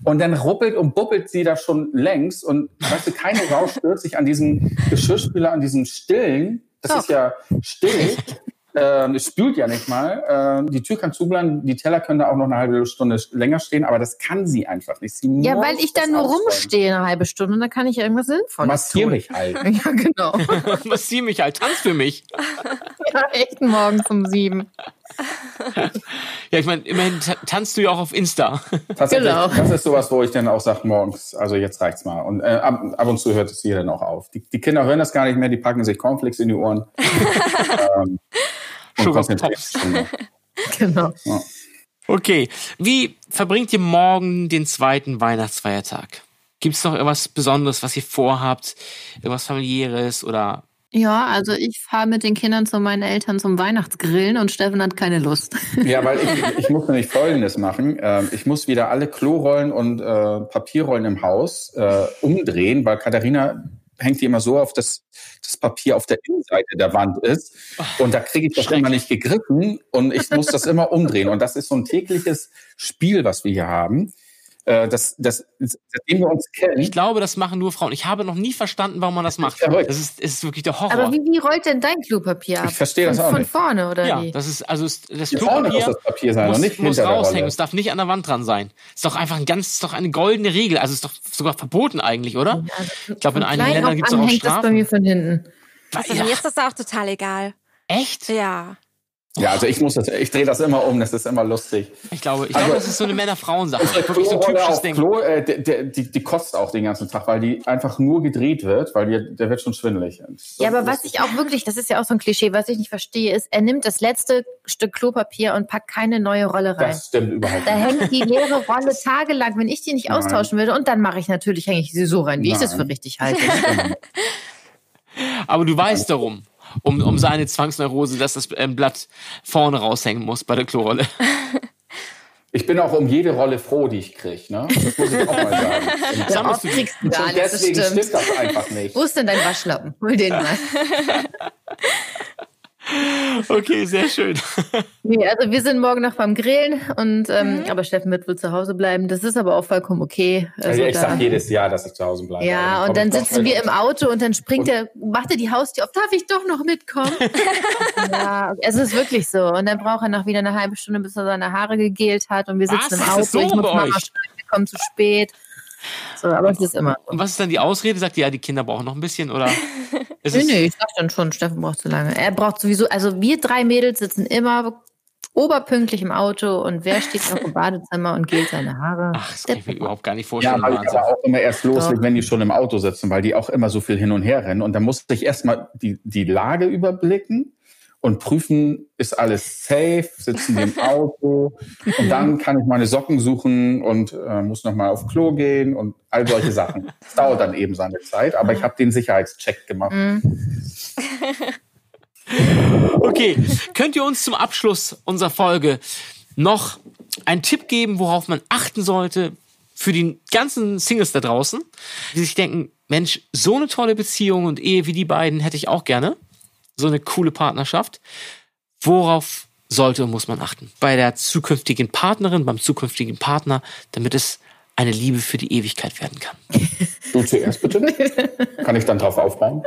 S5: Und dann ruppelt und buppelt sie da schon längs und weißt du, keine Sau stört sich an diesem Geschirrspüler, an diesem Stillen. Das
S4: Doch.
S5: ist ja still. [LAUGHS] Ähm, es spült ja nicht mal. Ähm, die Tür kann zubleiben, die Teller können da auch noch eine halbe Stunde länger stehen, aber das kann sie einfach nicht. Sie
S4: Ja, weil ich dann nur rumstehe eine halbe Stunde und dann kann ich irgendwas Sinnvolles
S5: Massier
S4: tun.
S5: mich halt. [LAUGHS]
S4: Ja, genau. [LAUGHS]
S3: Was zieh mich halt, tanz für mich. [LAUGHS]
S4: ja, echt morgens um sieben.
S3: Ja, ich meine, immerhin ta- tanzt du ja auch auf Insta.
S5: Tatsächlich,
S4: Genau.
S5: das ist sowas, wo ich dann auch sage, morgens, also jetzt reicht's mal. Und äh, ab, ab und zu hört es hier dann auch auf. Die, die Kinder hören das gar nicht mehr, die packen sich Cornflakes in die Ohren. [LAUGHS] ähm, und
S3: Sugar
S5: konzentrieren sich.
S4: Genau.
S3: Okay. Wie verbringt ihr morgen den zweiten Weihnachtsfeiertag? Gibt es noch irgendwas Besonderes, was ihr vorhabt? Irgendwas familiäres oder
S4: Ja, also ich fahre mit den Kindern zu meinen Eltern zum Weihnachtsgrillen und Steffen hat keine Lust.
S5: Ja, weil ich, [LAUGHS] ich muss nämlich Folgendes machen. Ähm, ich muss wieder alle Klorollen und äh, Papierrollen im Haus äh, umdrehen, weil Katharina hängt die immer so auf, dass das Papier auf der Innenseite der Wand ist. Und da kriege ich das immer nicht gegriffen und ich muss das immer umdrehen. Und das ist so ein tägliches Spiel, was wir hier haben. Äh, das, das, seitdem wir uns kennen.
S3: Ich glaube, das machen nur Frauen. Ich habe noch nie verstanden, warum man das macht.
S5: verrückt.
S3: Das ist, ist wirklich der Horror.
S4: Aber wie, wie rollt denn dein Klopapier ab?
S5: Ich verstehe das
S4: von,
S5: auch
S4: Von
S5: nicht.
S4: vorne, oder
S3: ja,
S4: wie?
S3: das ist also das
S5: muss
S3: Klopapier
S5: das Papier sein
S3: muss,
S5: nicht
S3: muss raushängen. Es darf nicht an der Wand dran sein. Ist doch einfach ein ganz, ist doch eine goldene Regel. Also ist doch sogar verboten eigentlich, oder? Ich glaube, in
S4: Von
S3: einigen Ländern gibt es auch
S4: hängt das bei
S3: Strafen.
S4: mir von hinten.
S6: Also
S3: Ja,
S6: mir ist das auch total egal.
S3: echt?
S6: Ja.
S5: Ja, also ich muss das, ich drehe das immer um, das ist immer lustig.
S3: Ich glaube, ich
S5: Also-
S3: glaube, das ist so eine Männer-Frauen-Sache. Wirklich so ein typisches Ding.
S5: Klo, äh, der, der, die, die kostet auch den ganzen Tag, weil die einfach nur gedreht wird, weil wir, der wird schon schwindelig. So-
S4: Ja, aber was ich auch wirklich, das ist ja auch so ein Klischee, was ich nicht verstehe, ist, er nimmt das letzte Stück Klopapier und packt keine neue Rolle rein.
S5: Das stimmt überhaupt
S4: Da
S5: nicht.
S4: hängt die leere [LAUGHS] Rolle tagelang, wenn ich die nicht
S5: Nein.
S4: austauschen würde. Und dann mache ich natürlich, hänge ich sie so rein, wie ich das
S5: Nein.
S4: für richtig halte. [LAUGHS]
S3: Aber du weißt darum, um, um seine Zwangsneurose, dass das ähm, Blatt vorne raushängen muss bei der Klorolle. [LAUGHS]
S5: Ich bin auch um jede Rolle froh, die ich kriege. Ne? Das muss ich auch mal sagen. [LAUGHS] Und
S3: Sammelst du die?
S4: kriegst du gar nichts, das
S5: deswegen
S4: stimmt.
S5: stimmt das einfach nicht.
S4: Wo ist denn dein Waschlappen? Hol den mal. [LAUGHS]
S3: Okay, sehr schön.
S4: Nee, also wir sind morgen noch beim Grillen und ähm, aber Steffen wird wohl zu Hause bleiben. Das ist aber auch vollkommen okay. Also
S5: Also ich sage jedes Jahr, dass ich zu Hause bleibe.
S4: ja,
S5: Aber
S4: und dann sitzen wir im Auto und dann springt er, macht er die Haustür auf, darf ich doch noch mitkommen? [LAUGHS] ja, es ist wirklich so. Und dann braucht er noch wieder eine halbe Stunde, bis er seine Haare gegelt hat und wir
S3: Was?
S4: sitzen im
S3: Ist
S4: Auto.
S3: so
S4: ich muss
S3: bei
S4: Mama
S3: euch?
S4: schreiben, wir kommen zu spät. So, aber es ist immer so.
S3: Und was ist dann die Ausrede? Sagt ihr, ja, die Kinder brauchen noch ein bisschen oder? [LAUGHS] Es,
S4: nee, ich sag dann schon, Steffen braucht zu lange. Er braucht sowieso, also wir drei Mädels sitzen immer oberpünktlich im Auto und wer steht noch im Badezimmer und gelt seine Haare?
S3: Ach, das kann ich mir überhaupt gar nicht
S5: Ja,
S3: vorstellen.
S5: weil ich
S3: Wahnsinn.
S5: aber auch immer erst loslege,
S4: Doch.
S5: wenn die schon im Auto sitzen, weil die auch immer so viel hin und her rennen. Und dann muss ich erstmal die, die Lage überblicken und prüfen, ist alles safe, sitzen die im [LAUGHS] Auto. Und dann kann ich meine Socken suchen und äh, muss nochmal auf Klo gehen und all solche Sachen. Das dauert dann eben seine Zeit, aber ich habe den Sicherheitscheck gemacht. [LAUGHS]
S3: Okay, könnt ihr uns zum Abschluss unserer Folge noch einen Tipp geben, worauf man achten sollte für die ganzen Singles da draußen, die sich denken, Mensch, so eine tolle Beziehung und Ehe wie die beiden hätte ich auch gerne. So eine coole Partnerschaft. Worauf sollte und muss man achten? Bei der zukünftigen Partnerin, beim zukünftigen Partner, damit es eine Liebe für die Ewigkeit werden kann.
S5: Du zuerst bitte. Kann ich dann drauf aufbauen?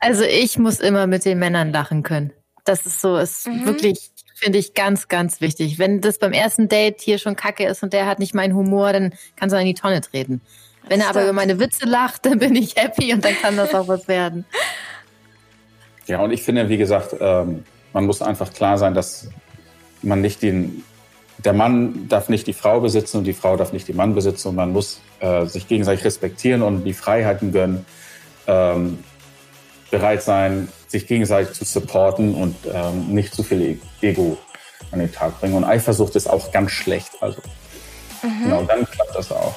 S4: Also ich muss immer mit den Männern lachen können. Das ist so, ist wirklich, finde ich, ganz, ganz wichtig. Wenn das beim ersten Date hier schon kacke ist und der hat nicht meinen Humor, dann kann es in die Tonne treten. Wenn er aber über meine Witze lacht, [LAUGHS] dann bin ich happy und dann kann das auch was werden.
S5: Ja, und ich finde, wie gesagt, ähm, man muss einfach klar sein, dass man nicht den, der Mann darf nicht die Frau besitzen und die Frau darf nicht den Mann besitzen und man muss äh, sich gegenseitig respektieren und die Freiheiten gönnen, ähm, bereit sein, sich gegenseitig zu supporten und ähm, nicht zu viel E- Ego an den Tag bringen. Und Eifersucht ist auch ganz schlecht. Also, genau, dann klappt das auch.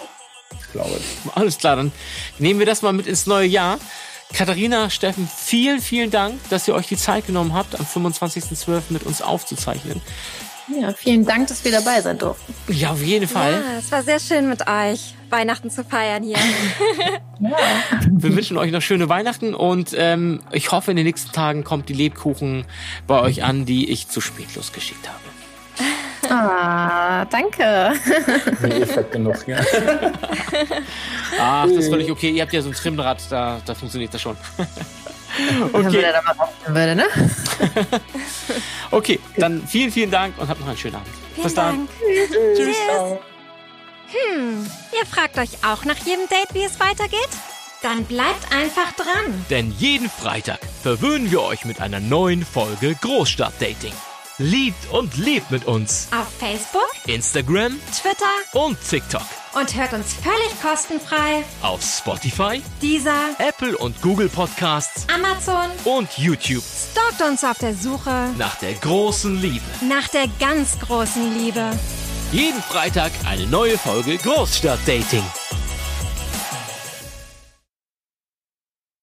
S5: Ich glaube.
S3: Alles klar, dann nehmen wir das mal mit ins neue Jahr. Katharina, Steffen, vielen, vielen Dank, dass ihr euch die Zeit genommen habt, am 25.12. mit uns aufzuzeichnen.
S4: Ja, vielen Dank, dass wir dabei sein durften.
S3: Ja, auf jeden Fall.
S6: Ja, es war sehr schön mit euch, Weihnachten zu feiern hier. [LAUGHS]
S3: Wir wünschen euch noch schöne Weihnachten und ähm, ich hoffe, in den nächsten Tagen kommt die Lebkuchen bei euch an, die ich zu spät losgeschickt habe.
S4: Ah, danke.
S5: Nee, fett genug, ja. [LAUGHS]
S3: Ach, das ist völlig okay. Ihr habt ja so ein Trimmrad, da, da funktioniert das schon.
S4: Wenn [LAUGHS]
S3: Okay,
S4: da mal rausgehen würde, ne? [LAUGHS]
S3: okay, dann vielen, vielen Dank und habt noch einen schönen Abend.
S6: Vielen
S3: Bis dann.
S6: Dank. Tschüss. Hm, ihr fragt euch auch nach jedem Date, wie es weitergeht? Dann bleibt einfach dran.
S3: Denn jeden Freitag verwöhnen wir euch mit einer neuen Folge Großstadtdating. Liebt und lebt mit uns.
S6: Auf Facebook,
S3: Instagram
S6: Twitter
S3: und TikTok.
S6: und hört uns völlig kostenfrei.
S3: Auf Spotify,
S6: Dieser
S3: Apple und Google Podcasts
S6: Amazon
S3: und YouTube.
S6: stalkt uns auf der Suche
S3: Nach der großen Liebe.
S6: nach der ganz großen Liebe.
S3: Jeden Freitag eine neue Folge Großstadtdating.